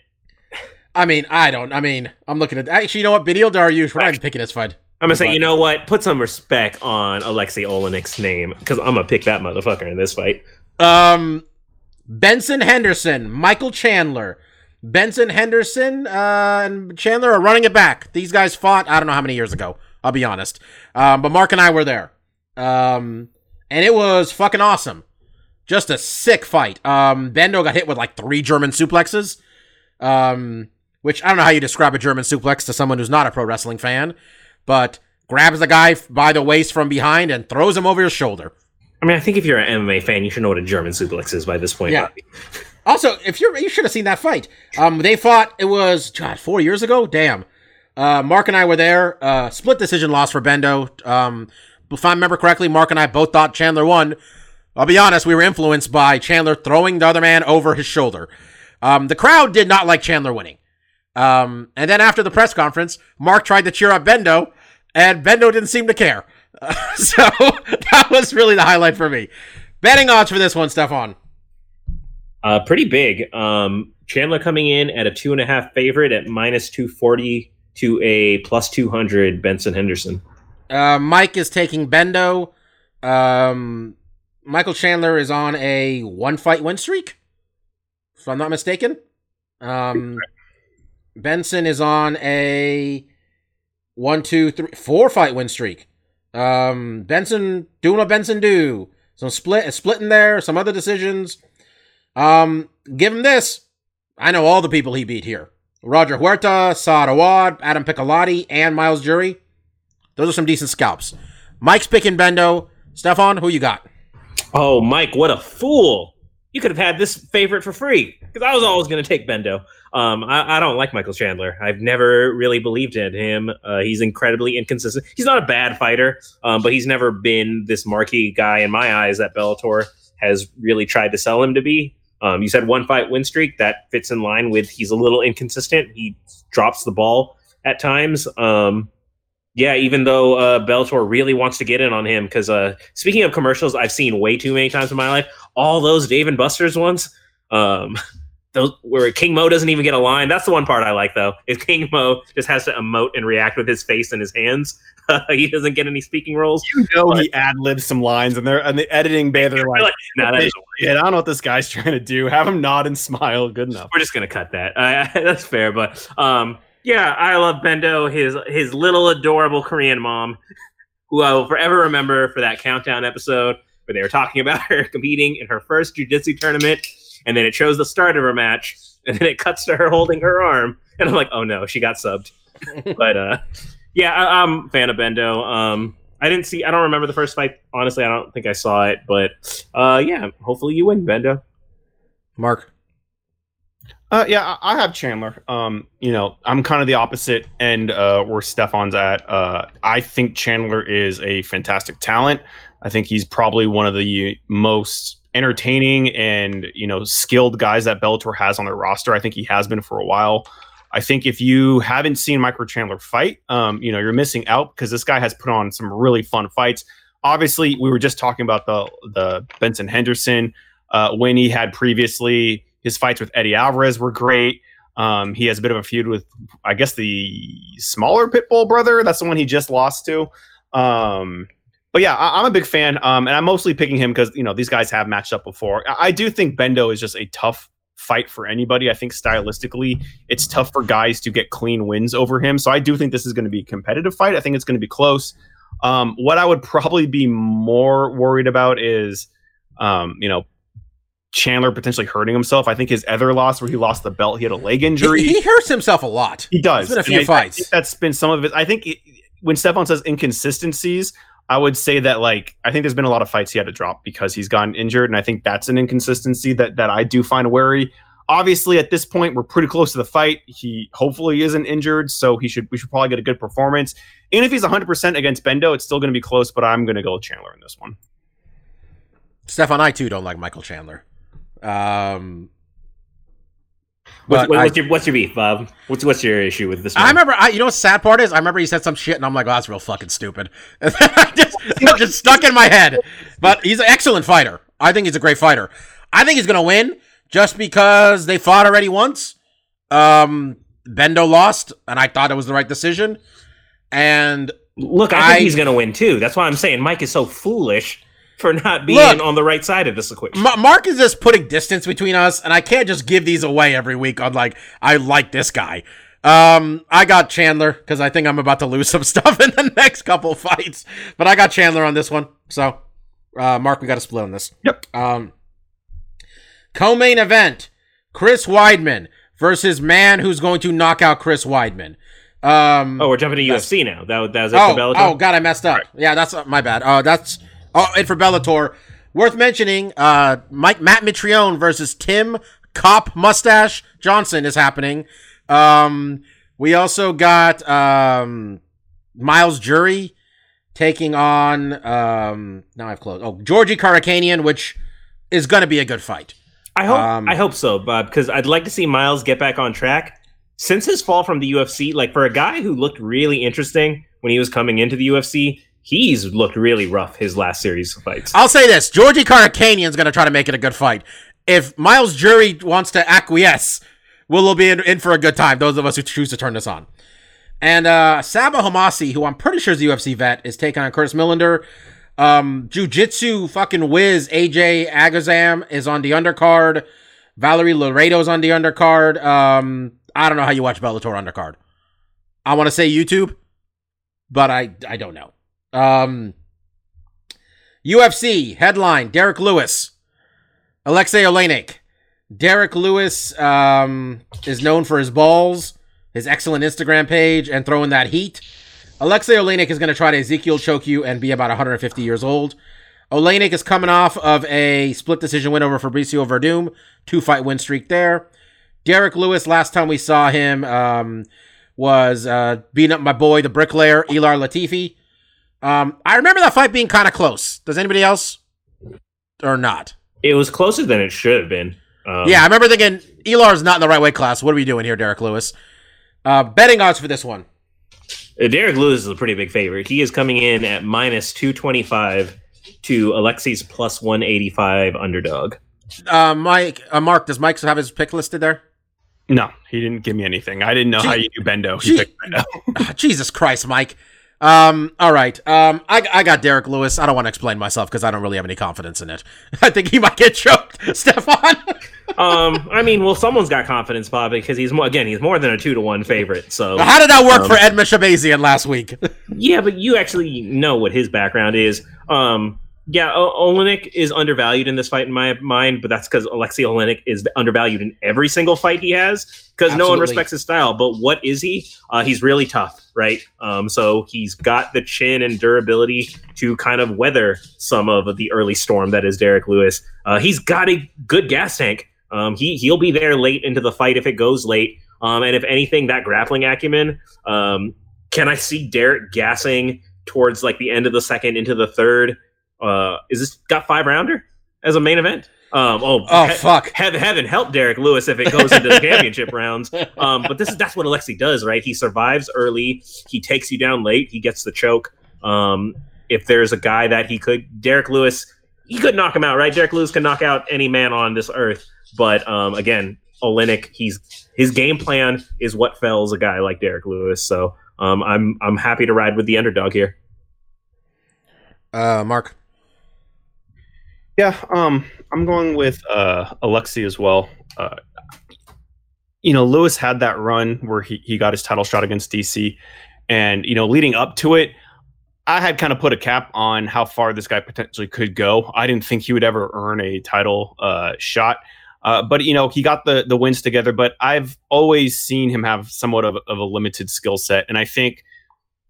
I mean, I don't. I mean, I'm looking at actually. You know what? Video Dariush. We're not even picking this fight. I'm gonna say, you know what? Put some respect on Alexei Oleinik's name because I'm gonna pick that motherfucker in this fight. Um, Benson Henderson, Michael Chandler. Benson Henderson uh, and Chandler are running it back. These guys fought, I don't know how many years ago. I'll be honest. Um, but Mark and I were there. Um, and it was fucking awesome. Just a sick fight. Um, Bendo got hit with like three German suplexes. Um, which I don't know how you describe a German suplex to someone who's not a pro wrestling fan, but grabs the guy by the waist from behind and throws him over his shoulder. I mean, I think if you're an MMA fan, you should know what a German suplex is by this point. Yeah. Also, if you're you should have seen that fight. Um, they fought. It was God four years ago. Damn. Uh, Mark and I were there. Uh, split decision loss for Bendo. Um, if I remember correctly, Mark and I both thought Chandler won. I'll be honest, we were influenced by Chandler throwing the other man over his shoulder. Um, the crowd did not like Chandler winning. Um, and then after the press conference, Mark tried to cheer up Bendo, and Bendo didn't seem to care. so that was really the highlight for me. Betting odds for this one, Stefan. Uh, pretty big. Um, Chandler coming in at a two and a half favorite at minus 240 to a plus 200 Benson Henderson. Uh, Mike is taking Bendo. Um, Michael Chandler is on a one fight win streak, if I'm not mistaken. Um, Benson is on a one, two, three, four fight win streak. Um, Benson doing what Benson do. Some split, splitting there, some other decisions. Um, give him this. I know all the people he beat here. Roger Huerta, Saad Awad, Adam Piccolotti, and Miles Jury. Those are some decent scalps. Mike's picking Bendo. Stefan, who you got? Oh, Mike, what a fool! You could have had this favorite for free because I was always going to take Bendo. Um, I, I don't like Michael Chandler. I've never really believed in him. Uh, he's incredibly inconsistent. He's not a bad fighter, um, but he's never been this marquee guy in my eyes that Bellator has really tried to sell him to be. Um, you said one fight win streak that fits in line with he's a little inconsistent. He drops the ball at times. Um, yeah, even though uh, Bellator really wants to get in on him, because uh, speaking of commercials, I've seen way too many times in my life. All those Dave and Buster's ones, um, those where King Mo doesn't even get a line. That's the one part I like, though. If King Mo just has to emote and react with his face and his hands, he doesn't get any speaking roles. You know he ad libs some lines, and they're and the editing bay. They're like, nah, that is- "Yeah, I don't know what this guy's trying to do. Have him nod and smile. Good enough." we're just gonna cut that. Uh, that's fair, but um, yeah, I love Bendo. His his little adorable Korean mom, who I will forever remember for that countdown episode where they were talking about her competing in her first jujitsu tournament, and then it shows the start of her match, and then it cuts to her holding her arm, and I'm like, oh no, she got subbed. but uh, yeah, I, I'm a fan of Bendo. Um, I didn't see, I don't remember the first fight. Honestly, I don't think I saw it, but uh, yeah, hopefully you win, Bendo. Mark. Uh, yeah, I have Chandler. Um, you know, I'm kind of the opposite end uh, where Stefan's at. Uh, I think Chandler is a fantastic talent. I think he's probably one of the most entertaining and you know skilled guys that Bellator has on their roster. I think he has been for a while. I think if you haven't seen Michael Chandler fight, um, you know you're missing out because this guy has put on some really fun fights. Obviously, we were just talking about the the Benson Henderson uh, when he had previously. His fights with Eddie Alvarez were great. Um, he has a bit of a feud with, I guess, the smaller Pitbull brother. That's the one he just lost to. Um, but yeah, I, am a big fan, um, and I'm mostly picking him because you know these guys have matched up before. I, I do think Bendo is just a tough fight for anybody. I think stylistically, it's tough for guys to get clean wins over him. So I do think this is going to be a competitive fight. I think it's going to be close. Um, what I would probably be more worried about is, um, you know, Chandler potentially hurting himself. I think his other loss, where he lost the belt, he had a leg injury. He, he hurts himself a lot. He does. It's been a few I, fights. I that's been some of it. I think it, when Stefan says inconsistencies, I would say that like I think there's been a lot of fights he had to drop because he's gotten injured, and I think that's an inconsistency that that I do find wary. Obviously, at this point, we're pretty close to the fight. He hopefully isn't injured, so he should we should probably get a good performance. Even if he's 100 percent against Bendo, it's still going to be close. But I'm going to go with Chandler in this one. Stefan, I too don't like Michael Chandler. Um, What's, what's I- your what's your beef, Bob? What's what's your issue with this? I remember, I, you know what the sad part is? I remember he said some shit, and I'm like, oh, that's real fucking stupid. And then I just, just stuck in my head. But he's an excellent fighter. I think he's a great fighter. I think he's going to win just because they fought already once. Um, Bendo lost, and I thought it was the right decision. And Look, I think I- he's going to win too. That's why I'm saying Mike is so foolish for not being Look, on the right side of this equation. Ma- Mark is just putting distance between us, and I can't just give these away every week on like I like this guy. Um, I got Chandler because I think I'm about to lose some stuff in the next couple fights, but I got Chandler on this one. So, uh, Mark, we got to split on this. Yep. Um, co-main event: Chris Weidman versus man who's going to knock out Chris Weidman. Um, oh, we're jumping to UFC now. That, that was it oh, for Bellator. oh, God, I messed up. Yeah, that's uh, my bad. Uh, that's oh, and for Bellator, worth mentioning. Uh, Mike Matt Mitrione versus Tim Cop Mustache Johnson is happening. Um, we also got um Miles Jury taking on um now I've closed. Oh, Georgi Karakhanyan, which is going to be a good fight. I hope Um, I hope so, Bob, because I'd like to see Miles get back on track. Since his fall from the UFC, like for a guy who looked really interesting when he was coming into the UFC, he's looked really rough his last series of fights. I'll say this: Georgi is going to try to make it a good fight. If Miles Jury wants to acquiesce, we'll be in, in for a good time. Those of us who choose to turn this on. And uh Sabah Homasi, who I'm pretty sure is a UFC vet, is taking on Curtis Millender. Um, Jiu-Jitsu fucking whiz AJ Agazarm is on the undercard. Valerie Loureda's on the undercard. Um, I don't know how you watch Bellator undercard. I want to say YouTube, but I I don't know. Um, UFC headline: Derrick Lewis, Alexei Oleinik. Derrick Lewis um, is known for his balls, his excellent Instagram page, and throwing that heat. Alexei Oleinik is going to try to Ezekiel choke you and be about 150 years old. Oleinik is coming off of a split decision win over Fabricio Werdum, two fight win streak there. Derrick Lewis, last time we saw him, um, was uh, beating up my boy, the bricklayer, Ilir Latifi. Um, I remember that fight being kind of close. Does anybody else? Or not? It was closer than it should have been. Um, yeah, I remember thinking Ilir's not in the right weight class. What are we doing here, Derrick Lewis? Uh, betting odds for this one. Uh, Derrick Lewis is a pretty big favorite. He is coming in at minus 225 to Alexei's plus 185 underdog. Uh, Mike, uh, Mark, does Mike have his pick listed there? No, he didn't give me anything. I didn't know Gee- how you do Bendo. gee- He picked Bendo. Jesus Christ, Mike. Um, all right. Um, I, I got Derrick Lewis. I don't want to explain myself because I don't really have any confidence in it. I think he might get choked, Stefan. Um, I mean, well, someone's got confidence, Bob, because he's more, again, he's more than a two to one favorite. So How did that work Um, for Edmen Shahbazyan last week? yeah, but you actually know what his background is. Um, yeah, o- Oleinik is undervalued in this fight in my mind, but that's because Alexei Oleinik is undervalued in every single fight he has because no one respects his style. But what is he? Uh, he's really tough, right? Um, so he's got the chin and durability to kind of weather some of the early storm that is Derrick Lewis. Uh, he's got a good gas tank. Um, he he'll be there late into the fight if it goes late. Um, and if anything, that grappling acumen. Um, can I see Derrick gassing towards like the end of the second into the third? Uh, is this got five rounder as a main event? Um, oh, Oh, he- fuck. heaven, heaven help Derrick Lewis if it goes into the championship rounds. Um, but this is that's what Alexi does, right? He survives early. He takes you down late. He gets the choke. Um, if there's a guy that he could, Derrick Lewis, he could knock him out, right? Derrick Lewis can knock out any man on this earth. But um, again, Oleinik. He's his game plan is what fells a guy like Derrick Lewis. So um, I'm I'm happy to ride with the underdog here. Uh, Mark. Yeah, um, I'm going with uh, Alexi as well. Uh, you know, Lewis had that run where he, he got his title shot against DC. And, you know, leading up to it, I had kind of put a cap on how far this guy potentially could go. I didn't think he would ever earn a title uh, shot. Uh, but, you know, he got the, the wins together. But I've always seen him have somewhat of, of a limited skill set. And I think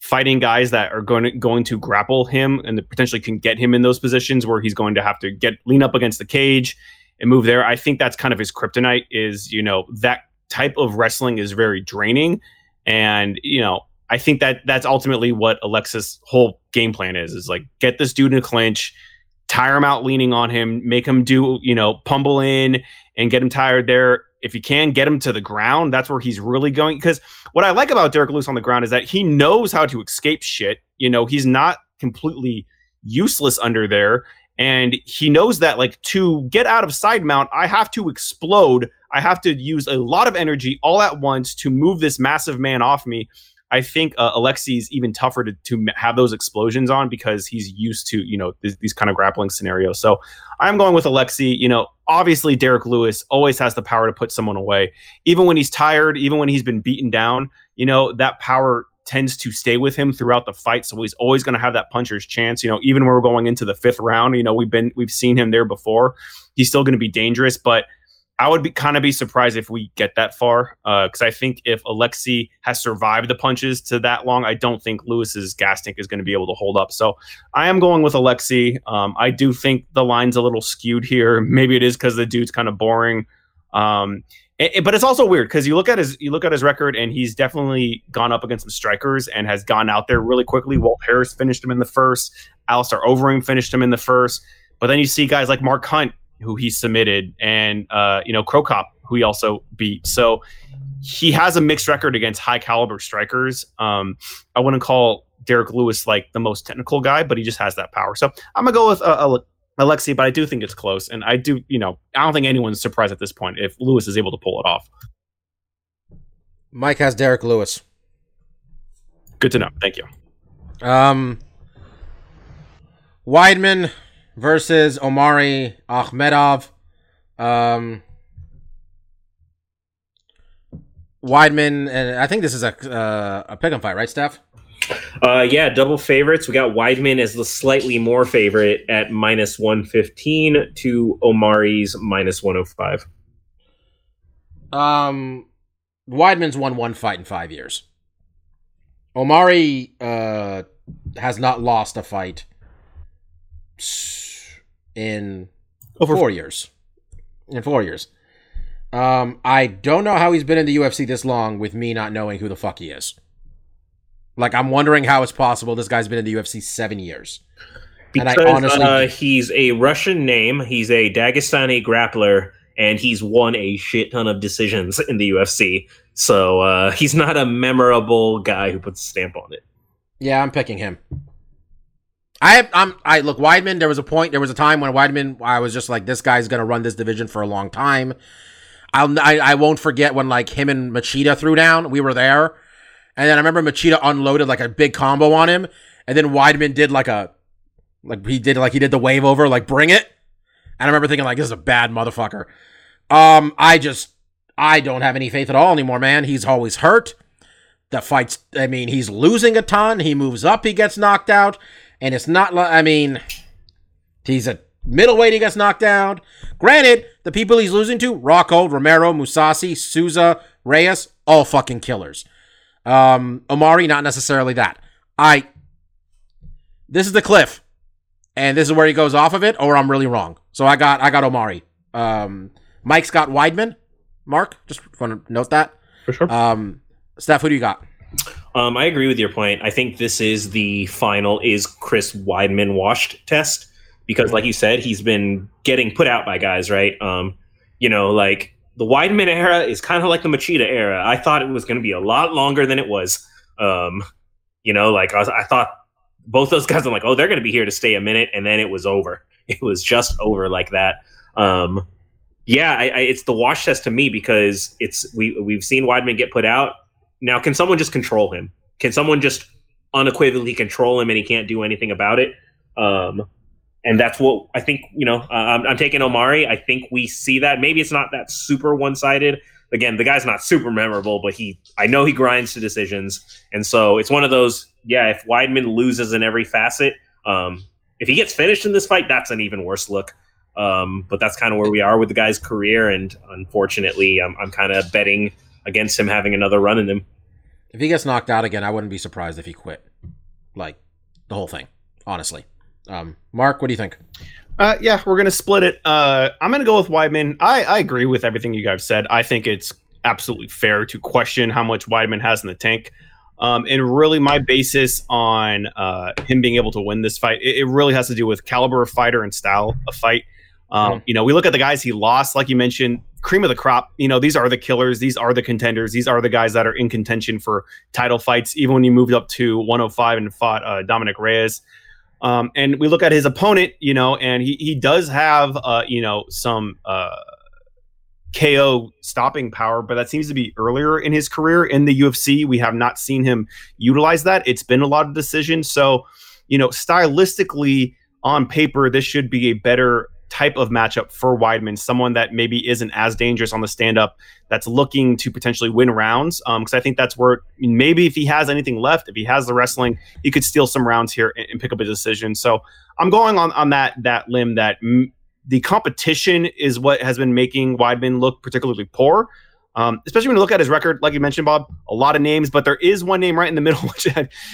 fighting guys that are going to, going to grapple him and potentially can get him in those positions where he's going to have to get lean up against the cage and move there. I think that's kind of his kryptonite is, you know, that type of wrestling is very draining. And, you know, I think that that's ultimately what Alexis' whole game plan is, is like get this dude in a clinch, tire him out leaning on him, make him do, you know, pummel in and get him tired there if you can get him to the ground, that's where he's really going. Because what I like about Derrick Lewis on the ground is that he knows how to escape shit. You know, he's not completely useless under there. And he knows that, like, to get out of side mount, I have to explode. I have to use a lot of energy all at once to move this massive man off me. I think uh, Alexi's even tougher to, to have those explosions on because he's used to, you know, th- these kind of grappling scenarios. So I'm going with Alexi. You know, obviously Derrick Lewis always has the power to put someone away. Even when he's tired, even when he's been beaten down, you know, that power tends to stay with him throughout the fight. So he's always going to have that puncher's chance. You know, even when we're going into the fifth round, you know, we've been, we've seen him there before. He's still going to be dangerous, but I would be kind of be surprised if we get that far because uh, I think if Alexi has survived the punches to that long, I don't think Lewis's gas tank is going to be able to hold up. So I am going with Alexi. Um, I do think the line's a little skewed here. Maybe it is because the dude's kind of boring. Um, it, it, but it's also weird because you look at his you look at his record and he's definitely gone up against some strikers and has gone out there really quickly. Walt Harris finished him in the first. Alistair Overeem finished him in the first. But then you see guys like Mark Hunt who he submitted, and uh, you know Cro Cop, who he also beat. So he has a mixed record against high caliber strikers. Um, I wouldn't call Derrick Lewis like the most technical guy, but he just has that power. So I'm gonna go with uh, Alexi, but I do think it's close, and I do, you know, I don't think anyone's surprised at this point if Lewis is able to pull it off. Mike has Derrick Lewis. Good to know. Thank you. Um, Weidman versus Omari Akhmedov. Um, Weidman, and I think this is a uh, a pick'em fight, right, Steph? Uh, yeah, double favorites. We got Weidman as the slightly more favorite at minus one fifteen to Omari's minus one hundred oh five. Um, Weidman's won one fight in five years. Omari uh has not lost a fight in Over four years. In four years. Um, I don't know how he's been in the UFC this long with me not knowing who the fuck he is. Like, I'm wondering how it's possible this guy's been in the UFC seven years. Because and I honestly, uh, he's a Russian name. He's a Dagestani grappler, and he's won a shit ton of decisions in the UFC. So uh, he's not a memorable guy who puts a stamp on it. Yeah, I'm picking him. I I'm I look Weidman. There was a point. There was a time when Weidman. I was just like, this guy's gonna run this division for a long time. I'll I, I won't forget when like him and Machida threw down. We were there, and then I remember Machida unloaded like a big combo on him, and then Weidman did like a like he did like he did the wave over like bring it. And I remember thinking like this is a bad motherfucker. Um, I just I don't have any faith at all anymore, man. He's always hurt. The fights. I mean, he's losing a ton. He moves up. He gets knocked out. And it's not like, I mean, he's a middleweight, he gets knocked down. Granted, the people he's losing to, Rockhold, Romero, Mousasi, Souza, Reyes, all fucking killers. Um, Omari, not necessarily that. I, this is the cliff. And this is where he goes off of it, or I'm really wrong. So I got, I got Omari. Um, Mike's got Weidman. Mark, just want to note that. For sure. Um, Steph, who do you got? Um, I agree with your point. I think this is the final is Chris Weidman washed test because, like you said, he's been getting put out by guys, right? Um, you know, like the Weidman era is kind of like the Machida era. I thought it was going to be a lot longer than it was. Um, you know, like I, was, I thought both those guys. I'm like, oh, they're going to be here to stay a minute, and then it was over. It was just over like that. Um, Yeah, I, I, it's the wash test to me because it's we we've seen Weidman get put out. Now, can someone just control him? Can someone just unequivocally control him and he can't do anything about it? Um, and that's what I think. You know, uh, I'm, I'm taking Omari. I think we see that. Maybe it's not that super one sided. Again, the guy's not super memorable, but he I know he grinds to decisions, and so it's one of those. Yeah, if Weidman loses in every facet, um, if he gets finished in this fight, that's an even worse look. Um, but that's kind of where we are with the guy's career, and unfortunately, I'm, I'm kind of betting against him having another run in him. If he gets knocked out again, I wouldn't be surprised if he quit, like the whole thing. Honestly, um, Mark, what do you think? Uh, yeah, we're gonna split it. Uh, I'm gonna go with Weidman. I, I agree with everything you guys said. I think it's absolutely fair to question how much Weidman has in the tank. Um, and really, my basis on uh, him being able to win this fight, it, it, really has to do with caliber of fighter and style of fight. Um, You know, we look at the guys he lost, like you mentioned, cream of the crop. You know, these are the killers, these are the contenders, these are the guys that are in contention for title fights. Even when he moved up to 105 and fought uh, Dominick Reyes. Um, and we look at his opponent, you know, and he he does have, uh, you know, some uh, KO stopping power, but that seems to be earlier in his career in the UFC. We have not seen him utilize that. It's been a lot of decisions. So, you know, stylistically on paper, this should be a better type of matchup for Weidman, someone that maybe isn't as dangerous on the stand up, that's looking to potentially win rounds. Because um, I think that's where maybe if he has anything left, if he has the wrestling, he could steal some rounds here and, and pick up a decision. So I'm going on on that that limb that m- the competition is what has been making Weidman look particularly poor. Um, especially when you look at his record, like you mentioned, Bob, a lot of names, but there is one name right in the middle, which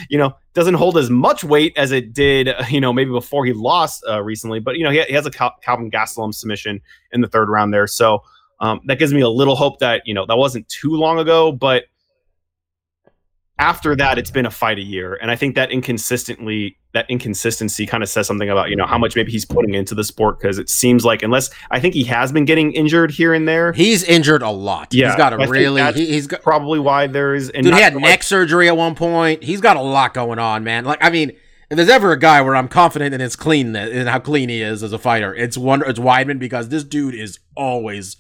you know doesn't hold as much weight as it did, you know, maybe before he lost uh, recently. But you know, he, he has a Cal- Calvin Gastelum submission in the third round there, so um, that gives me a little hope that you know that wasn't too long ago. But after that, it's been a fight a year, and I think that inconsistently that inconsistency kind of says something about you know how much maybe he's putting into the sport because it seems like unless I think he has been getting injured here and there. He's injured a lot. Yeah, he's got a I really. He, has got. probably why there is. And Dude, he had neck surgery at one point. He's got a lot going on, man. Like, I mean, if there's ever a guy where I'm confident in his cleanness and how clean he is as a fighter, it's one. It's Weidman because this dude is always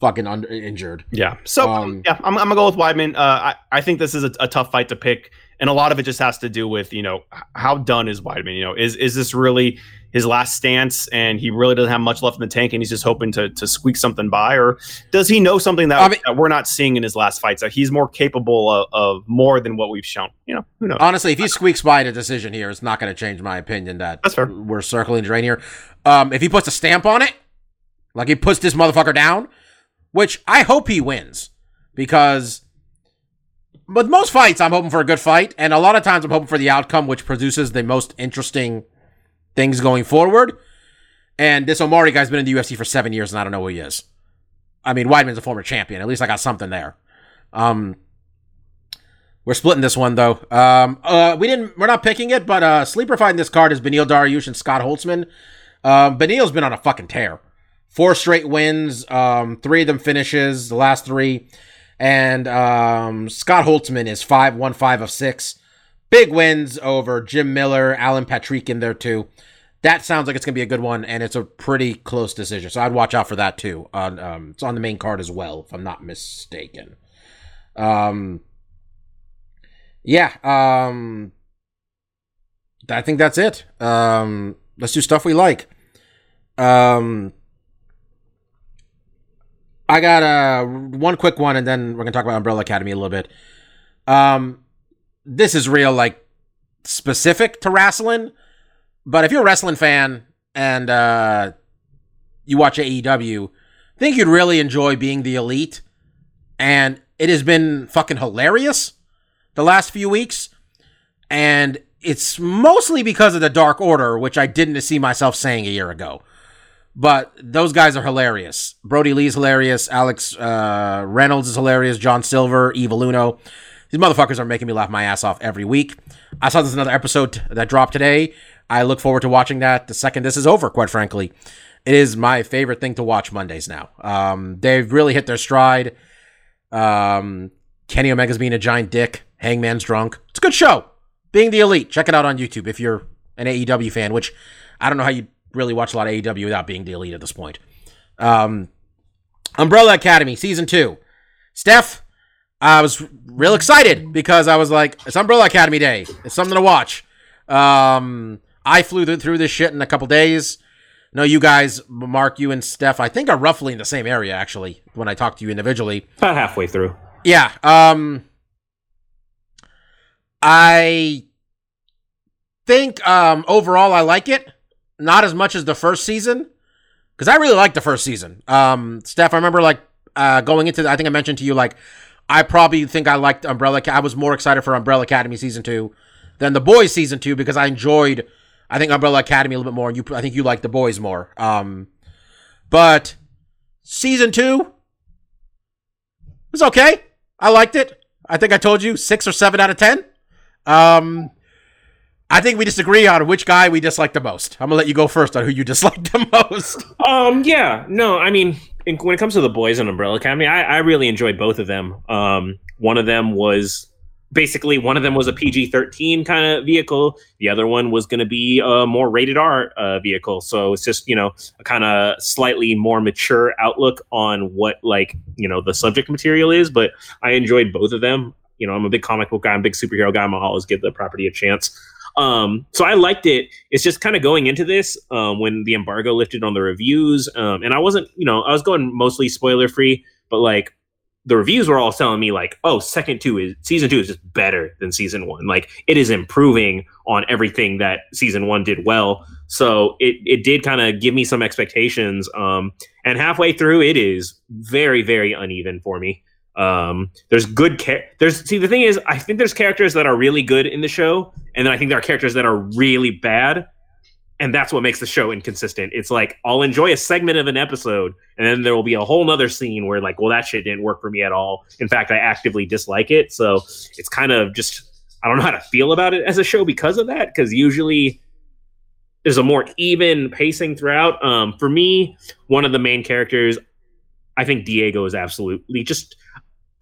fucking under, injured. Yeah. So Um, yeah, I'm, I'm gonna go with Weidman. Uh, I I think this is a, a tough fight to pick, and a lot of it just has to do with you know how done is Weidman. You know, is is this really his last stance, and he really doesn't have much left in the tank, and he's just hoping to to squeak something by, or does he know something that, I mean- that we're not seeing in his last fights? That he's more capable of, of more than what we've shown. You know, who knows? Honestly, if he squeaks by the decision here, it's not going to change my opinion that That's fair. we're circling drain here. Um, if he puts a stamp on it, like he puts this motherfucker down, which I hope he wins, because with most fights, I'm hoping for a good fight, and a lot of times I'm hoping for the outcome, which produces the most interesting things going forward. And this Omari guy's been in the UFC for seven years, and I don't know who he is. I mean, Weidman's a former champion. At least I got something there. Um, we're splitting this one though. Um, uh, we didn't. We're not picking it, but uh, sleeper fight in this card is Beneil Dariush and Scott Holtzman. Um, Beneil's been on a fucking tear. Four straight wins. Um, three of them finishes. The last three, and um, Scott Holtzman is five one five of six. Big wins over Jim Miller, Alan Patrick in there too. That sounds like it's gonna be a good one, and it's a pretty close decision. So I'd watch out for that too. On um, it's on the main card as well, if I'm not mistaken. Um, yeah, um, I think that's it. Um, let's do stuff we like. Um, I got uh, one quick one, and then we're gonna talk about Umbrella Academy a little bit. Um, this is real, like specific to wrestling, but if you're a wrestling fan and uh, you watch AEW, I think you'd really enjoy being the elite, and it has been fucking hilarious the last few weeks, and it's mostly because of the Dark Order, which I didn't see myself saying a year ago. But those guys are hilarious. Brodie Lee's hilarious. Alex uh, Reynolds is hilarious. John Silver, Evil Uno. These motherfuckers are making me laugh my ass off every week. I saw this another episode that dropped today. I look forward to watching that the second this is over, quite frankly. It is my favorite thing to watch Mondays now. Um, they've really hit their stride. Um, Kenny Omega's being a giant dick. Hangman's drunk. It's a good show. Being the Elite. Check it out on YouTube if you're an AEW fan, which I don't know how you really watch a lot of AEW without being the Elite at this point. Um, Umbrella Academy season two. Steph, I was real excited because I was like, it's Umbrella Academy Day. It's something to watch. Um, I flew th- through this shit in a couple days. No, you guys, Mark, you and Steph, I think are roughly in the same area actually. When I talk to you individually, About halfway through. yeah. Um, I think um overall I like it. Not as much as the first season, because I really liked the first season. Um, Steph, I remember like uh going into. The, I think I mentioned to you like I probably think I liked Umbrella. I was more excited for Umbrella Academy season two than the Boys season two because I enjoyed. I think Umbrella Academy a little bit more, and you. I think you liked the Boys more. Um, but season two was okay. I liked it. I think I told you six or seven out of ten. Um, I think we disagree on which guy we dislike the most. I'm gonna let you go first on who you dislike the most. Um, yeah, no, I mean, in, when it comes to the boys and Umbrella Academy, I, I really enjoyed both of them. Um, one of them was basically one of them was a PG thirteen kind of vehicle. The other one was going to be a more rated R uh, vehicle. So it's just you know a kind of slightly more mature outlook on what like you know the subject material is. But I enjoyed both of them. You know, I'm a big comic book guy. I'm a big superhero guy. I'm always give the property a chance. Um, so I liked it. It's just kind of going into this um, when the embargo lifted on the reviews, um, and I wasn't, you know, I was going mostly spoiler free, but like the reviews were all telling me like, oh, second two is season two is just better than season one. Like it is improving on everything that season one did well. So it it did kind of give me some expectations. Um, and halfway through, it is very very uneven for me. Um, there's good char- there's see the thing is I think there's characters that are really good in the show, and then I think there are characters that are really bad, and that's what makes the show inconsistent. It's like I'll enjoy a segment of an episode, and then there will be a whole nother scene where like, well, that shit didn't work for me at all. In fact, I actively dislike it. So it's kind of just I don't know how to feel about it as a show because of that. Because usually there's a more even pacing throughout. Um, for me, one of the main characters, I think Diego is absolutely just.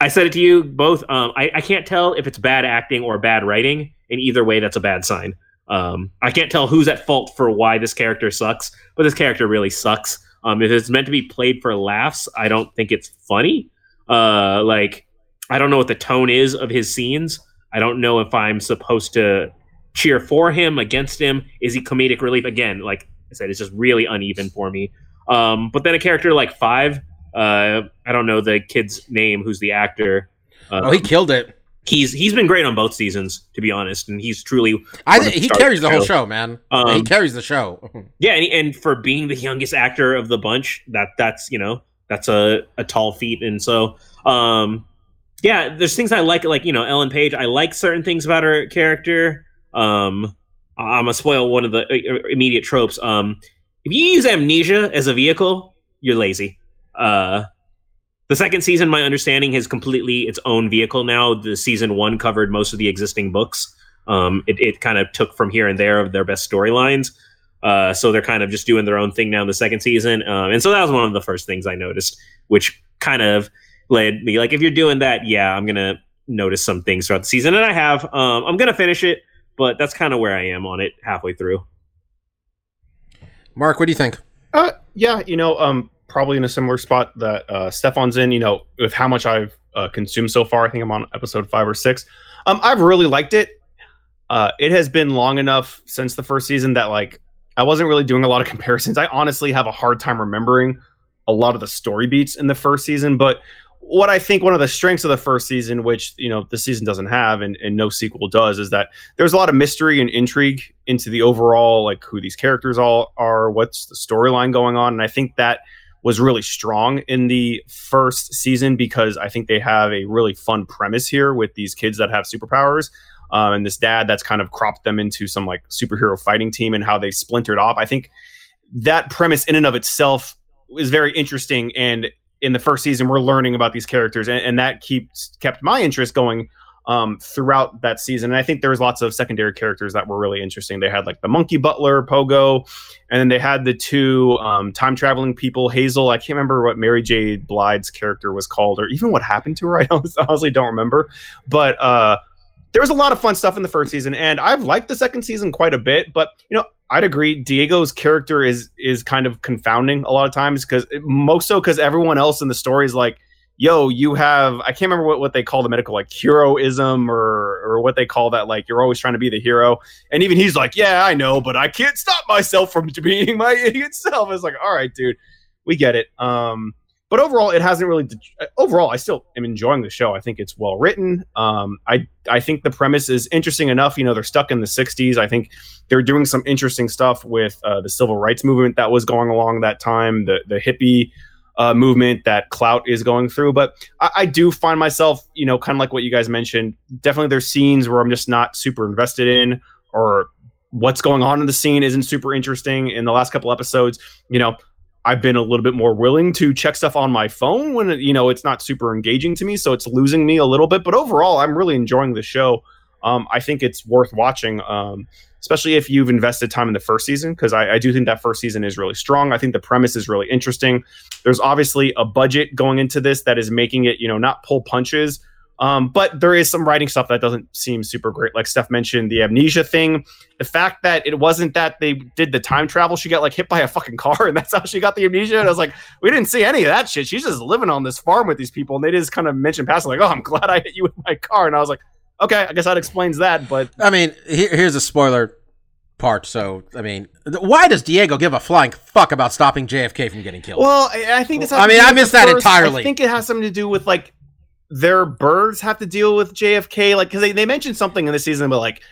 I said it to you both. Um, I, I can't tell if it's bad acting or bad writing. In either way, that's a bad sign. Um, I can't tell who's at fault for why this character sucks, but this character really sucks. Um, if it's meant to be played for laughs, I don't think it's funny. Uh, like, I don't know what the tone is of his scenes. I don't know if I'm supposed to cheer for him, against him. Is he comedic relief? Again, like I said, it's just really uneven for me. Um, but then a character like Five, uh, I don't know the kid's name, who's the actor. Uh, Oh, he killed it. he's he's been great on both seasons, to be honest, and he's truly I think he carries the whole show, man. Um, he carries the show. Yeah, and, and for being the youngest actor of the bunch, that that's you know that's a, a tall feat, and so um, yeah, there's things I like, like you know Ellen Page. I like certain things about her character. Um, I'm gonna spoil one of the uh, immediate tropes. Um, if you use amnesia as a vehicle, you're lazy. Uh, the second season, my understanding, is completely its own vehicle now. The season one covered most of the existing books. Um, it, it kind of took from here and there of their best storylines. Uh, so they're kind of just doing their own thing now in the second season. Um, and so that was one of the first things I noticed, which kind of led me like, if you're doing that, yeah, I'm gonna notice some things throughout the season, and I have. Um, I'm gonna finish it, but that's kind of where I am on it halfway through. Mark, what do you think? Uh, yeah, you know, um, probably in a similar spot that uh, Stefan's in. You know, with how much I've uh, consumed so far, I think I'm on episode five or six. Um, I've really liked it. Uh, it has been long enough since the first season that like I wasn't really doing a lot of comparisons. I honestly have a hard time remembering a lot of the story beats in the first season, but what I think one of the strengths of the first season, which you know the season doesn't have and, and no sequel does, is that there's a lot of mystery and intrigue into the overall like who these characters all are, what's the storyline going on, and I think that was really strong in the first season because I think they have a really fun premise here with these kids that have superpowers. Um, and this dad that's kind of cropped them into some like superhero fighting team and how they splintered off. I think that premise in and of itself is very interesting and in the first season we're learning about these characters and, and that keeps kept my interest going um, throughout that season. And i think there was lots of secondary characters that were really interesting. They had like the monkey butler pogo and then they had the two um, time traveling people. Hazel i can't remember what mary j. Blige's character was called or even what happened to her. I honestly don't remember. But uh, there was a lot of fun stuff in the first season and i've liked the second season quite a bit. But you know I'd agree. Diego's character is is kind of confounding a lot of times because most so because everyone else in the story is like, "Yo, you have." I can't remember what, what they call the medical like heroism or or what they call that. Like you're always trying to be the hero, and even he's like, "Yeah, I know, but I can't stop myself from being my idiot self." It's like, all right, dude, we get it. Um, but overall, it hasn't really. Overall, I still am enjoying the show. I think it's well written. Um, I I think the premise is interesting enough. You know, they're stuck in the '60s. I think they're doing some interesting stuff with uh, the civil rights movement that was going along that time, the the hippie uh, movement that Klaus is going through. But I, I do find myself, you know, kind of like what you guys mentioned. Definitely, there's scenes where I'm just not super invested in, or what's going on in the scene isn't super interesting. In the last couple episodes, you know, I've been a little bit more willing to check stuff on my phone when you know it's not super engaging to me, so it's losing me a little bit. But overall, I'm really enjoying the show. Um, I think it's worth watching, um, especially if you've invested time in the first season, because I, I do think that first season is really strong. I think the premise is really interesting. There's obviously a budget going into this that is making it, you know, not pull punches, um, but there is some writing stuff that doesn't seem super great. Like Steph mentioned, the amnesia thing. The fact that it wasn't that they did the time travel, she got like hit by a fucking car, and that's how she got the amnesia. And I was like, we didn't see any of that shit. She's just living on this farm with these people, and they just kind of mentioned passing, like, oh, I'm glad I hit you with my car. And I was like, okay, I guess that explains that. But I mean, here, here's a spoiler part. So, I mean, why does Diego give a flying fuck about stopping JFK from getting killed? well, I, I think this. I mean, I missed that first- entirely. I think it has something to do with like their birds have to deal with JFK, like because they, they mentioned something in the season, but like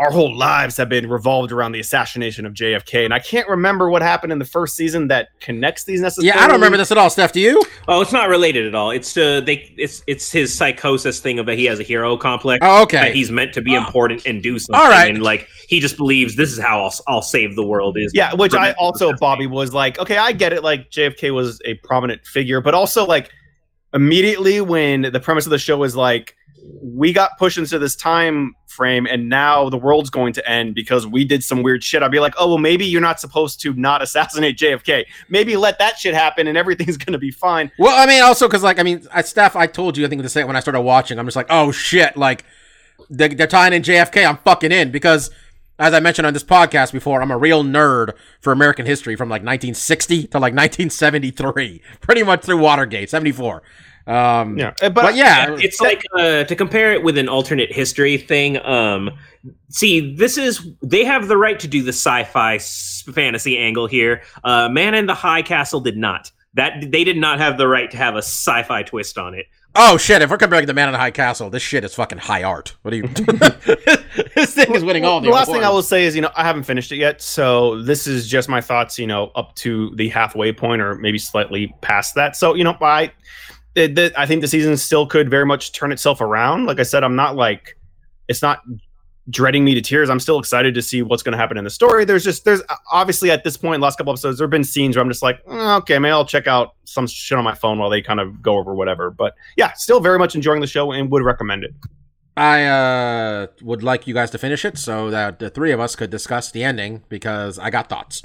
our whole lives have been revolved around the assassination of JFK, and I can't remember what happened in the first season that connects these necessarily. yeah, I don't remember this at all. Steph, do you? Oh, it's not related at all. It's uh, they. It's it's his psychosis thing of that he has a hero complex. Oh, That okay. he's meant to be important and do something. All right. And like he just believes this is how I'll, I'll save the world. Is Yeah, which I also Bobby was like, okay, I get it. Like JFK was a prominent figure, but also like immediately when the premise of the show is like we got pushed into this time frame and now the world's going to end because we did some weird shit. I'd be like, oh well, maybe you're not supposed to not assassinate JFK. Maybe let that shit happen and everything's gonna be fine. Well, I mean, also because like I mean, I, Steph, I told you I think the same when I started watching. I'm just like, oh shit, like they, they're tying in JFK. I'm fucking in because, as I mentioned on this podcast before, I'm a real nerd for American history from like 1960 to like 1973, pretty much through Watergate, 74. Um, Yeah, but, but, yeah, it's like uh, to compare it with an alternate history thing. Um, see, this is they have the right to do the sci-fi fantasy angle here. Uh, Man in the High Castle did not. That they did not have the right to have a sci-fi twist on it. Oh shit! If we're comparing the Man in the High Castle, this shit is fucking high art. What are you? this thing is winning all the. the last thing I will say is, you know, I haven't finished it yet, so this is just my thoughts, you know, up to the halfway point or maybe slightly past that. So, you know, I, the, the, I think the season still could very much turn itself around. Like I said, I'm not like, it's not dreading me to tears. I'm still excited to see what's going to happen in the story. There's just, there's obviously at this point, last couple episodes, there have been scenes where I'm just like, "Mm, okay, maybe I'll check out some shit on my phone while they kind of go over whatever. But yeah, still very much enjoying the show and would recommend it. I uh, would like you guys to finish it so that the three of us could discuss the ending because I got thoughts.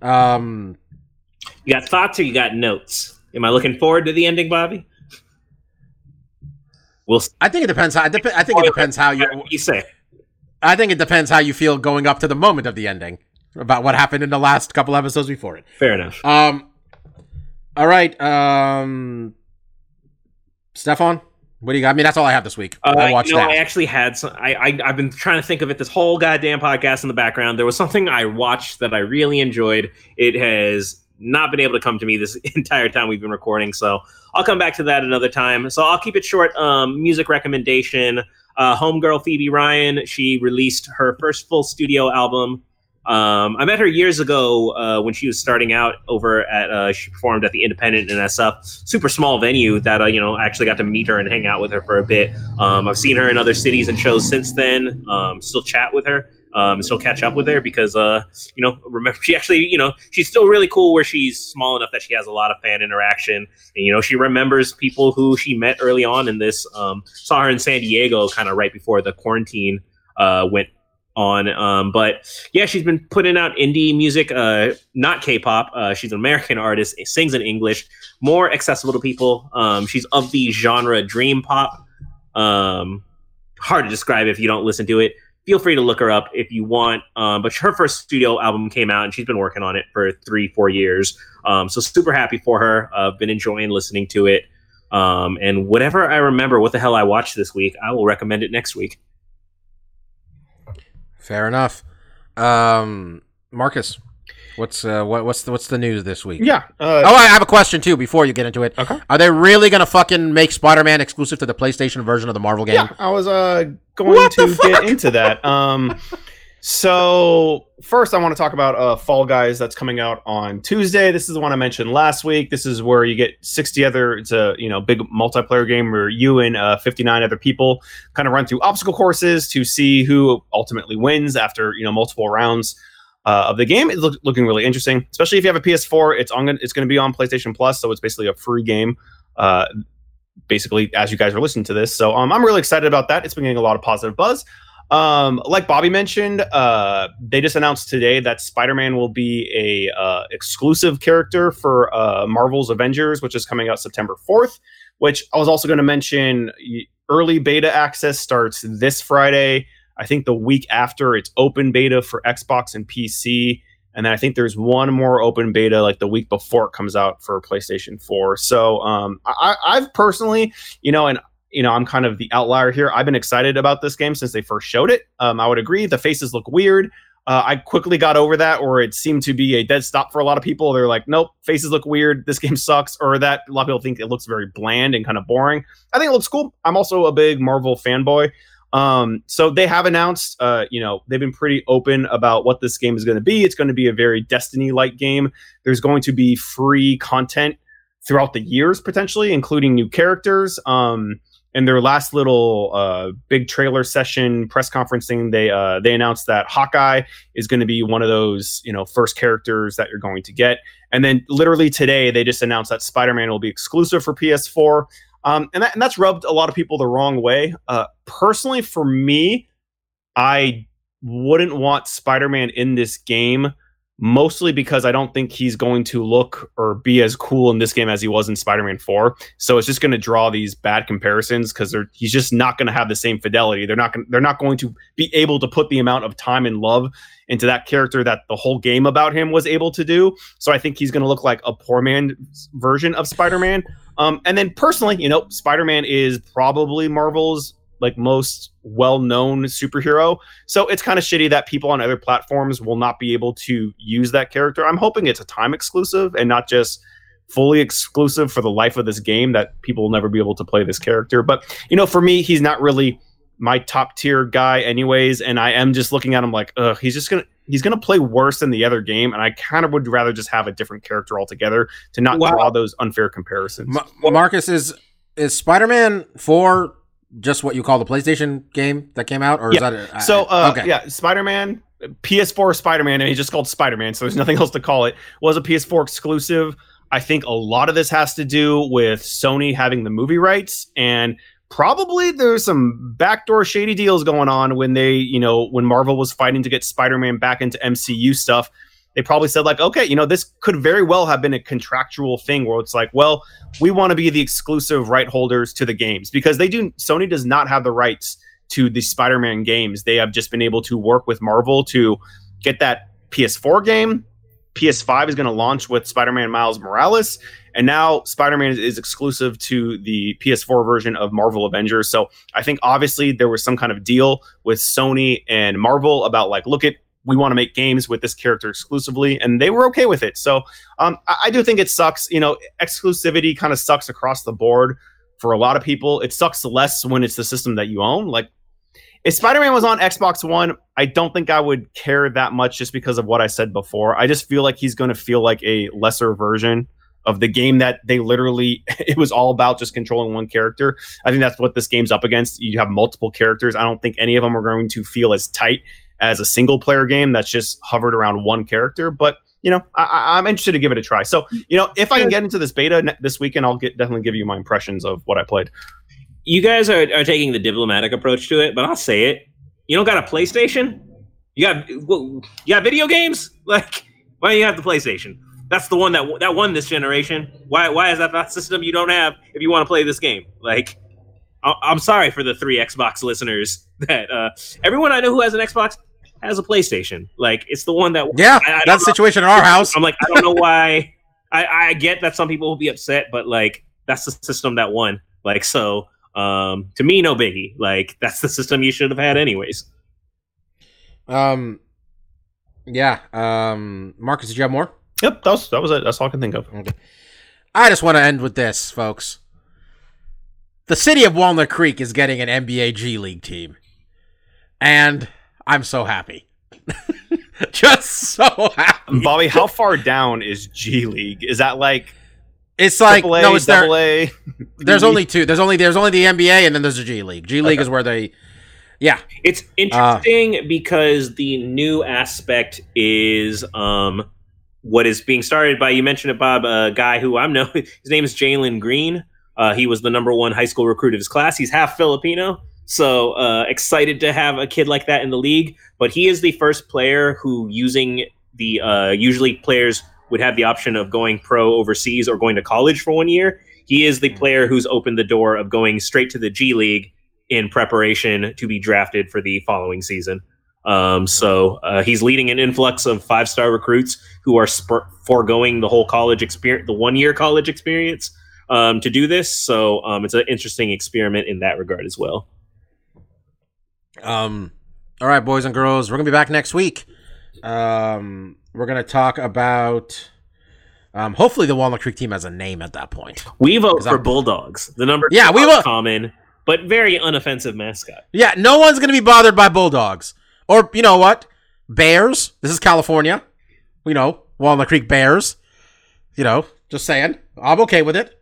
Um, You got thoughts or you got notes? Am I looking forward to the ending, Bobby? We'll. I think it depends how. I, dep- I think it depends how you. You say? I think it depends how you feel going up to the moment of the ending about what happened in the last couple episodes before it. Fair enough. Um. All right. Um. Stefan, what do you got? I mean, that's all I have this week. Uh, I watched you know, that. I actually had some. I, I I've been trying to think of it this whole goddamn podcast in the background. There was something I watched that I really enjoyed. It has not been able to come to me this entire time we've been recording, so I'll come back to that another time. So I'll keep it short. Um, music recommendation. Uh, homegirl Phoebe Ryan. She released her first full studio album. Um, I met her years ago uh, when she was starting out over at. Uh, she performed at the Independent that stuff. Super small venue that uh, you know actually got to meet her and hang out with her for a bit. Um, I've seen her in other cities and shows since then. Um, still chat with her. Um, still catch up with her because uh, you know remember she actually you know she's still really cool where she's small enough that she has a lot of fan interaction and you know she remembers people who she met early on in this. Um, saw her in San Diego kind of right before the quarantine uh, went on. Um, but yeah, she's been putting out indie music, uh, not K-pop. Uh, she's an American artist, sings in English, more accessible to people. Um, she's of the genre dream pop. Um, hard to describe if you don't listen to it. Feel free to look her up if you want. Um, but her first studio album came out, and she's been working on it for three, four years. Um, so super happy for her. I've uh, been enjoying listening to it. Um, and whatever I remember, what the hell I watched this week, I will recommend it next week. Fair enough. Um, Marcus, what's uh, what, what's the, what's the news this week? Yeah. Uh, Oh, I have a question too before you get into it. Okay. Are they really gonna fucking make Spider-Man exclusive to the PlayStation version of the Marvel game? Yeah, I was uh going What to get into that. Um so first I want to talk about uh Fall Guys that's coming out on Tuesday. This is the one I mentioned last week. This is where you get 60 other it's a, you know, big multiplayer game where you and uh 59 other people kind of run through obstacle courses to see who ultimately wins after, you know, multiple rounds. Uh, of the game it's look, looking really interesting, especially if you have a PS4. It's on. It's going to be on PlayStation Plus, so it's basically a free game. Uh, basically as you guys are listening to this. So um, I'm really excited about that. It's been getting a lot of positive buzz. Um, like Bobby mentioned, uh, they just announced today that Spider-Man will be a uh, exclusive character for uh, Marvel's Avengers, which is coming out September 4th. Which I was also going to mention. Early beta access starts this Friday. I think the week after it's open beta for Xbox and PC. And then I think there's one more open beta like the week before it comes out for PlayStation 4. So um, I, I've personally, you know, and you know, I'm kind of the outlier here. I've been excited about this game since they first showed it. Um, I would agree. The faces look weird. Uh, I quickly got over that, or it seemed to be a dead stop for a lot of people. They're like, nope, faces look weird. This game sucks. Or that a lot of people think it looks very bland and kind of boring. I think it looks cool. I'm also a big Marvel fanboy. Um, so they have announced, uh, you know, they've been pretty open about what this game is going to be. It's going to be a very Destiny-like game. There's going to be free content throughout the years, potentially, including new characters. Um, in their last little uh, big trailer session press conference thing, they uh, they announced that Hawkeye is going to be one of those you know first characters that you're going to get. And then literally today, they just announced that Spider-Man will be exclusive for PS4. Um, and, that, and that's rubbed a lot of people the wrong way. Uh, personally, for me, I wouldn't want Spider Man in this game, mostly because I don't think he's going to look or be as cool in this game as he was in Spider Man 4. So it's just going to draw these bad comparisons because he's just not going to have the same fidelity. They're not gonna, they're not going to be able to put the amount of time and love into that character that the whole game about him was able to do. So I think he's going to look like a poor man version of Spider Man. Um, and then personally, you know, Spider Man is probably Marvel's like most well-known superhero. So it's kind of shitty that people on other platforms will not be able to use that character. I'm hoping it's a time exclusive and not just fully exclusive for the life of this game that people will never be able to play this character. But you know, for me, he's not really my top tier guy anyways and I am just looking at him like, ugh, he's just going to he's going to play worse than the other game and I kind of would rather just have a different character altogether to not Wow. draw those unfair comparisons. Ma- Marcus is is Spider-Man 4 just what you call the PlayStation game that came out or is Yeah. that a, I- So, uh, okay. yeah, Spider Man, PS4 Spider Man, and he just called Spider Man, so there's nothing else to call it, was a PS4 exclusive. I think a lot of this has to do with Sony having the movie rights, and probably there's some backdoor shady deals going on when they, you know, when Marvel was fighting to get Spider Man back into MCU stuff. They probably said, like, okay, you know, this could very well have been a contractual thing where it's like, well, we want to be the exclusive right holders to the games because they do, Sony does not have the rights to the Spider-Man games. They have just been able to work with Marvel to get that PS4 game. PS5 is going to launch with Spider-Man Miles Morales, and now Spider-Man is, is exclusive to the PS4 version of Marvel Avengers. So I think obviously there was some kind of deal with Sony and Marvel about like, look at we want to make games with this character exclusively, and they were okay with it. So um, I, I do think it sucks. You know, exclusivity kind of sucks across the board for a lot of people. It sucks less when it's the system that you own. Like if Spider-Man was on Xbox One, I don't think I would care that much just because of what I said before. I just feel like he's going to feel like a lesser version of the game that they literally it was all about just controlling one character. I think that's what this game's up against. You have multiple characters. I don't think any of them are going to feel as tight as a single player game that's just hovered around one character, but you know, I- I'm interested to give it a try. So, you know, if I can get into this beta ne- this weekend, I'll get definitely give you my impressions of what I played. You guys are, are taking the diplomatic approach to it, but I'll say it. You don't got a PlayStation? You got well, you got video games? Like, why do you have the PlayStation? That's the one that that won this generation. Why why is that the system you don't have if you want to play this game? Like, I- I'm sorry for the three Xbox listeners that uh, everyone I know who has an Xbox has a PlayStation. Like it's the one that Yeah, I- I the situation in our house. I'm like, I don't know why. I, I get that some people will be upset, but like that's the system that won. Like so, um, to me, no biggie. Like that's the system you should have had anyways. Um, yeah. Um, Marcus, did you have more? Yep, that was that was it. That's all I can think of. Okay. I just want to end with this, folks. The city of Walnut Creek is getting an NBA G League team, and I'm so happy. just so happy. Bobby, how far down is G League? Is that like It's like triple no, it's there. A? There's only two. There's only there's only the NBA, and then there's the G League. G League Okay. is where they, yeah. It's interesting because the new aspect is um, what is being started by you mentioned it, Bob, a guy who I'm know his name is Jalen Green. Uh, he was the number one high school recruit of his class. He's half Filipino, so uh, excited to have a kid like that in the league. But he is the first player who using the uh, usually players would have the option of going pro overseas or going to college for one year. He is the player who's opened the door of going straight to the G League in preparation to be drafted for the following season. Um, so uh, he's leading an influx of five star recruits who are spur- foregoing the whole college experience, the one year college experience, um, to do this. So um, it's an interesting experiment in that regard as well. Um, all right, boys and girls, we're gonna be back next week. Um, we're gonna talk about. Um, hopefully, the Walnut Creek team has a name at that point. We vote Is for that- Bulldogs, the number Yeah, we vote- common but very unoffensive mascot. Yeah, no one's gonna be bothered by bulldogs, or you know what, bears. This is California. You know, Walnut Creek Bears. You know, just saying, I'm okay with it.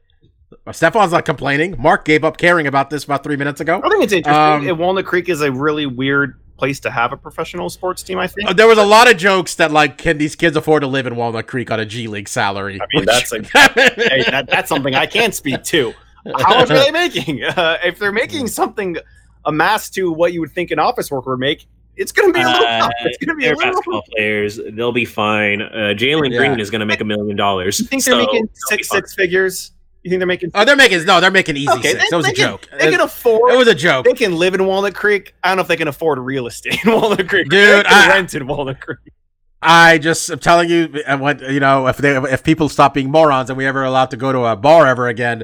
Stefan's not complaining. Mark gave up caring about this about three minutes ago. I think it's interesting. Um, And Walnut Creek is a really weird place to have a professional sports team. I think. Uh, There was a lot of jokes that like, can these kids afford to live in Walnut Creek on a G League salary? I mean, that's a- hey, that, that's something I can't speak to. How much are they making? Uh, if they're making something amassed to what you would think an office worker would make, it's going to be a little Uh, tough. It's going to be a They're little. basketball players. They'll be fine. Uh, Jalen Yeah. Green is going to make a million dollars. You think so they're making six fine. six figures? You think they're making? Oh, they're making no, they're making easy okay, six. they, That was a can, joke. They can afford. it was a joke. they can live in Walnut Creek. I don't know if they can afford real estate in Walnut Creek. Dude, I- rent in Walnut Creek. I just am telling you, and what you know, if they if people stop being morons and we ever allowed to go to a bar ever again,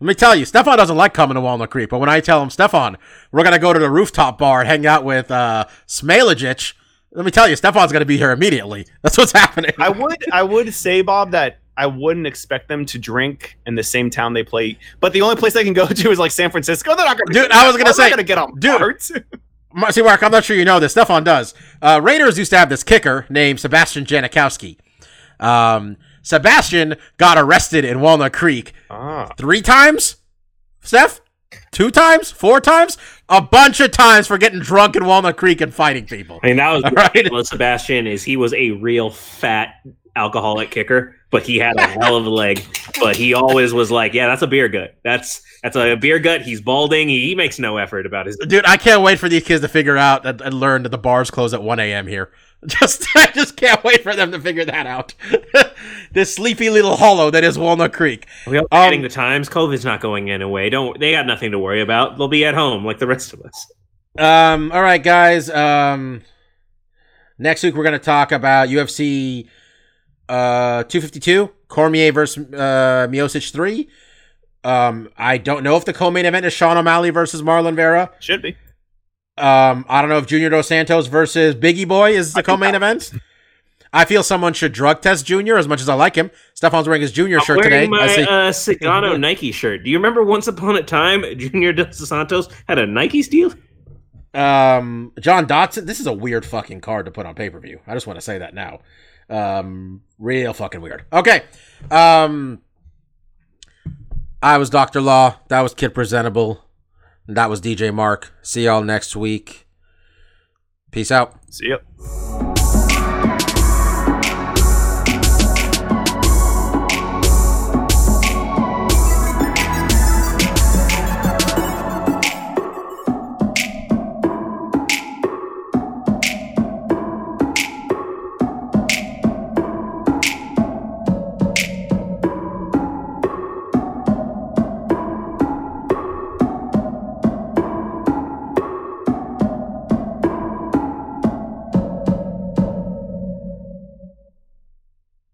let me tell you, Stefan doesn't like coming to Walnut Creek. But when I tell him, Stefan, we're gonna go to the rooftop bar and hang out with uh Smailagic, let me tell you, Stefan's gonna be here immediately. That's what's happening. I would I would say Bob that I wouldn't expect them to drink in the same town they play, but the only place they can go to is like San Francisco. They're not going to. Dude, I was gonna say- going to get on dude, parts. See, Mark, I'm not sure you know this. Stefan does. Uh, Raiders used to have this kicker named Sebastian Janikowski. Um, Sebastian got arrested in Walnut Creek Ah, three times. Steph, two times, four times, a bunch of times for getting drunk in Walnut Creek and fighting people. I mean, that was right. well, Sebastian is he was a real fat alcoholic kicker, but he had a hell of a leg. But he always was like, "Yeah, that's a beer gut. That's that's a beer gut." He's balding. He, he makes no effort about his. Dude, I can't wait for these kids to figure out and, and learn that the bars close at 1 a.m. here. Just, I just can't wait for them to figure that out. this sleepy little hollow that is Walnut Creek. We are Um, getting the times. COVID's not going anyway. Don't they got nothing to worry about? They'll be at home like the rest of us. Um, all right, guys. Um, next week we're gonna talk about UFC uh 252 Cormier versus uh Miocic 3. Um, I don't know if the co-main event is Sean O'Malley versus Marlon Vera. should be. Um, I don't know if Junior Dos Santos versus Bigi Boy is the co-main event. I feel someone should drug test Junior as much as I like him. Stefan's wearing his Junior I'm shirt today. my I see. uh, Cigano Nike shirt. Do you remember once upon a time Junior Dos Santos had a Nike steal? Um, John Dotson. This is a weird fucking card to put on pay per view. I just want to say that now. Um, real fucking weird. Okay. Um, I was Doctor Law. That was Kid Presentable. That was DJ Mark. See y'all next week. Peace out. See ya.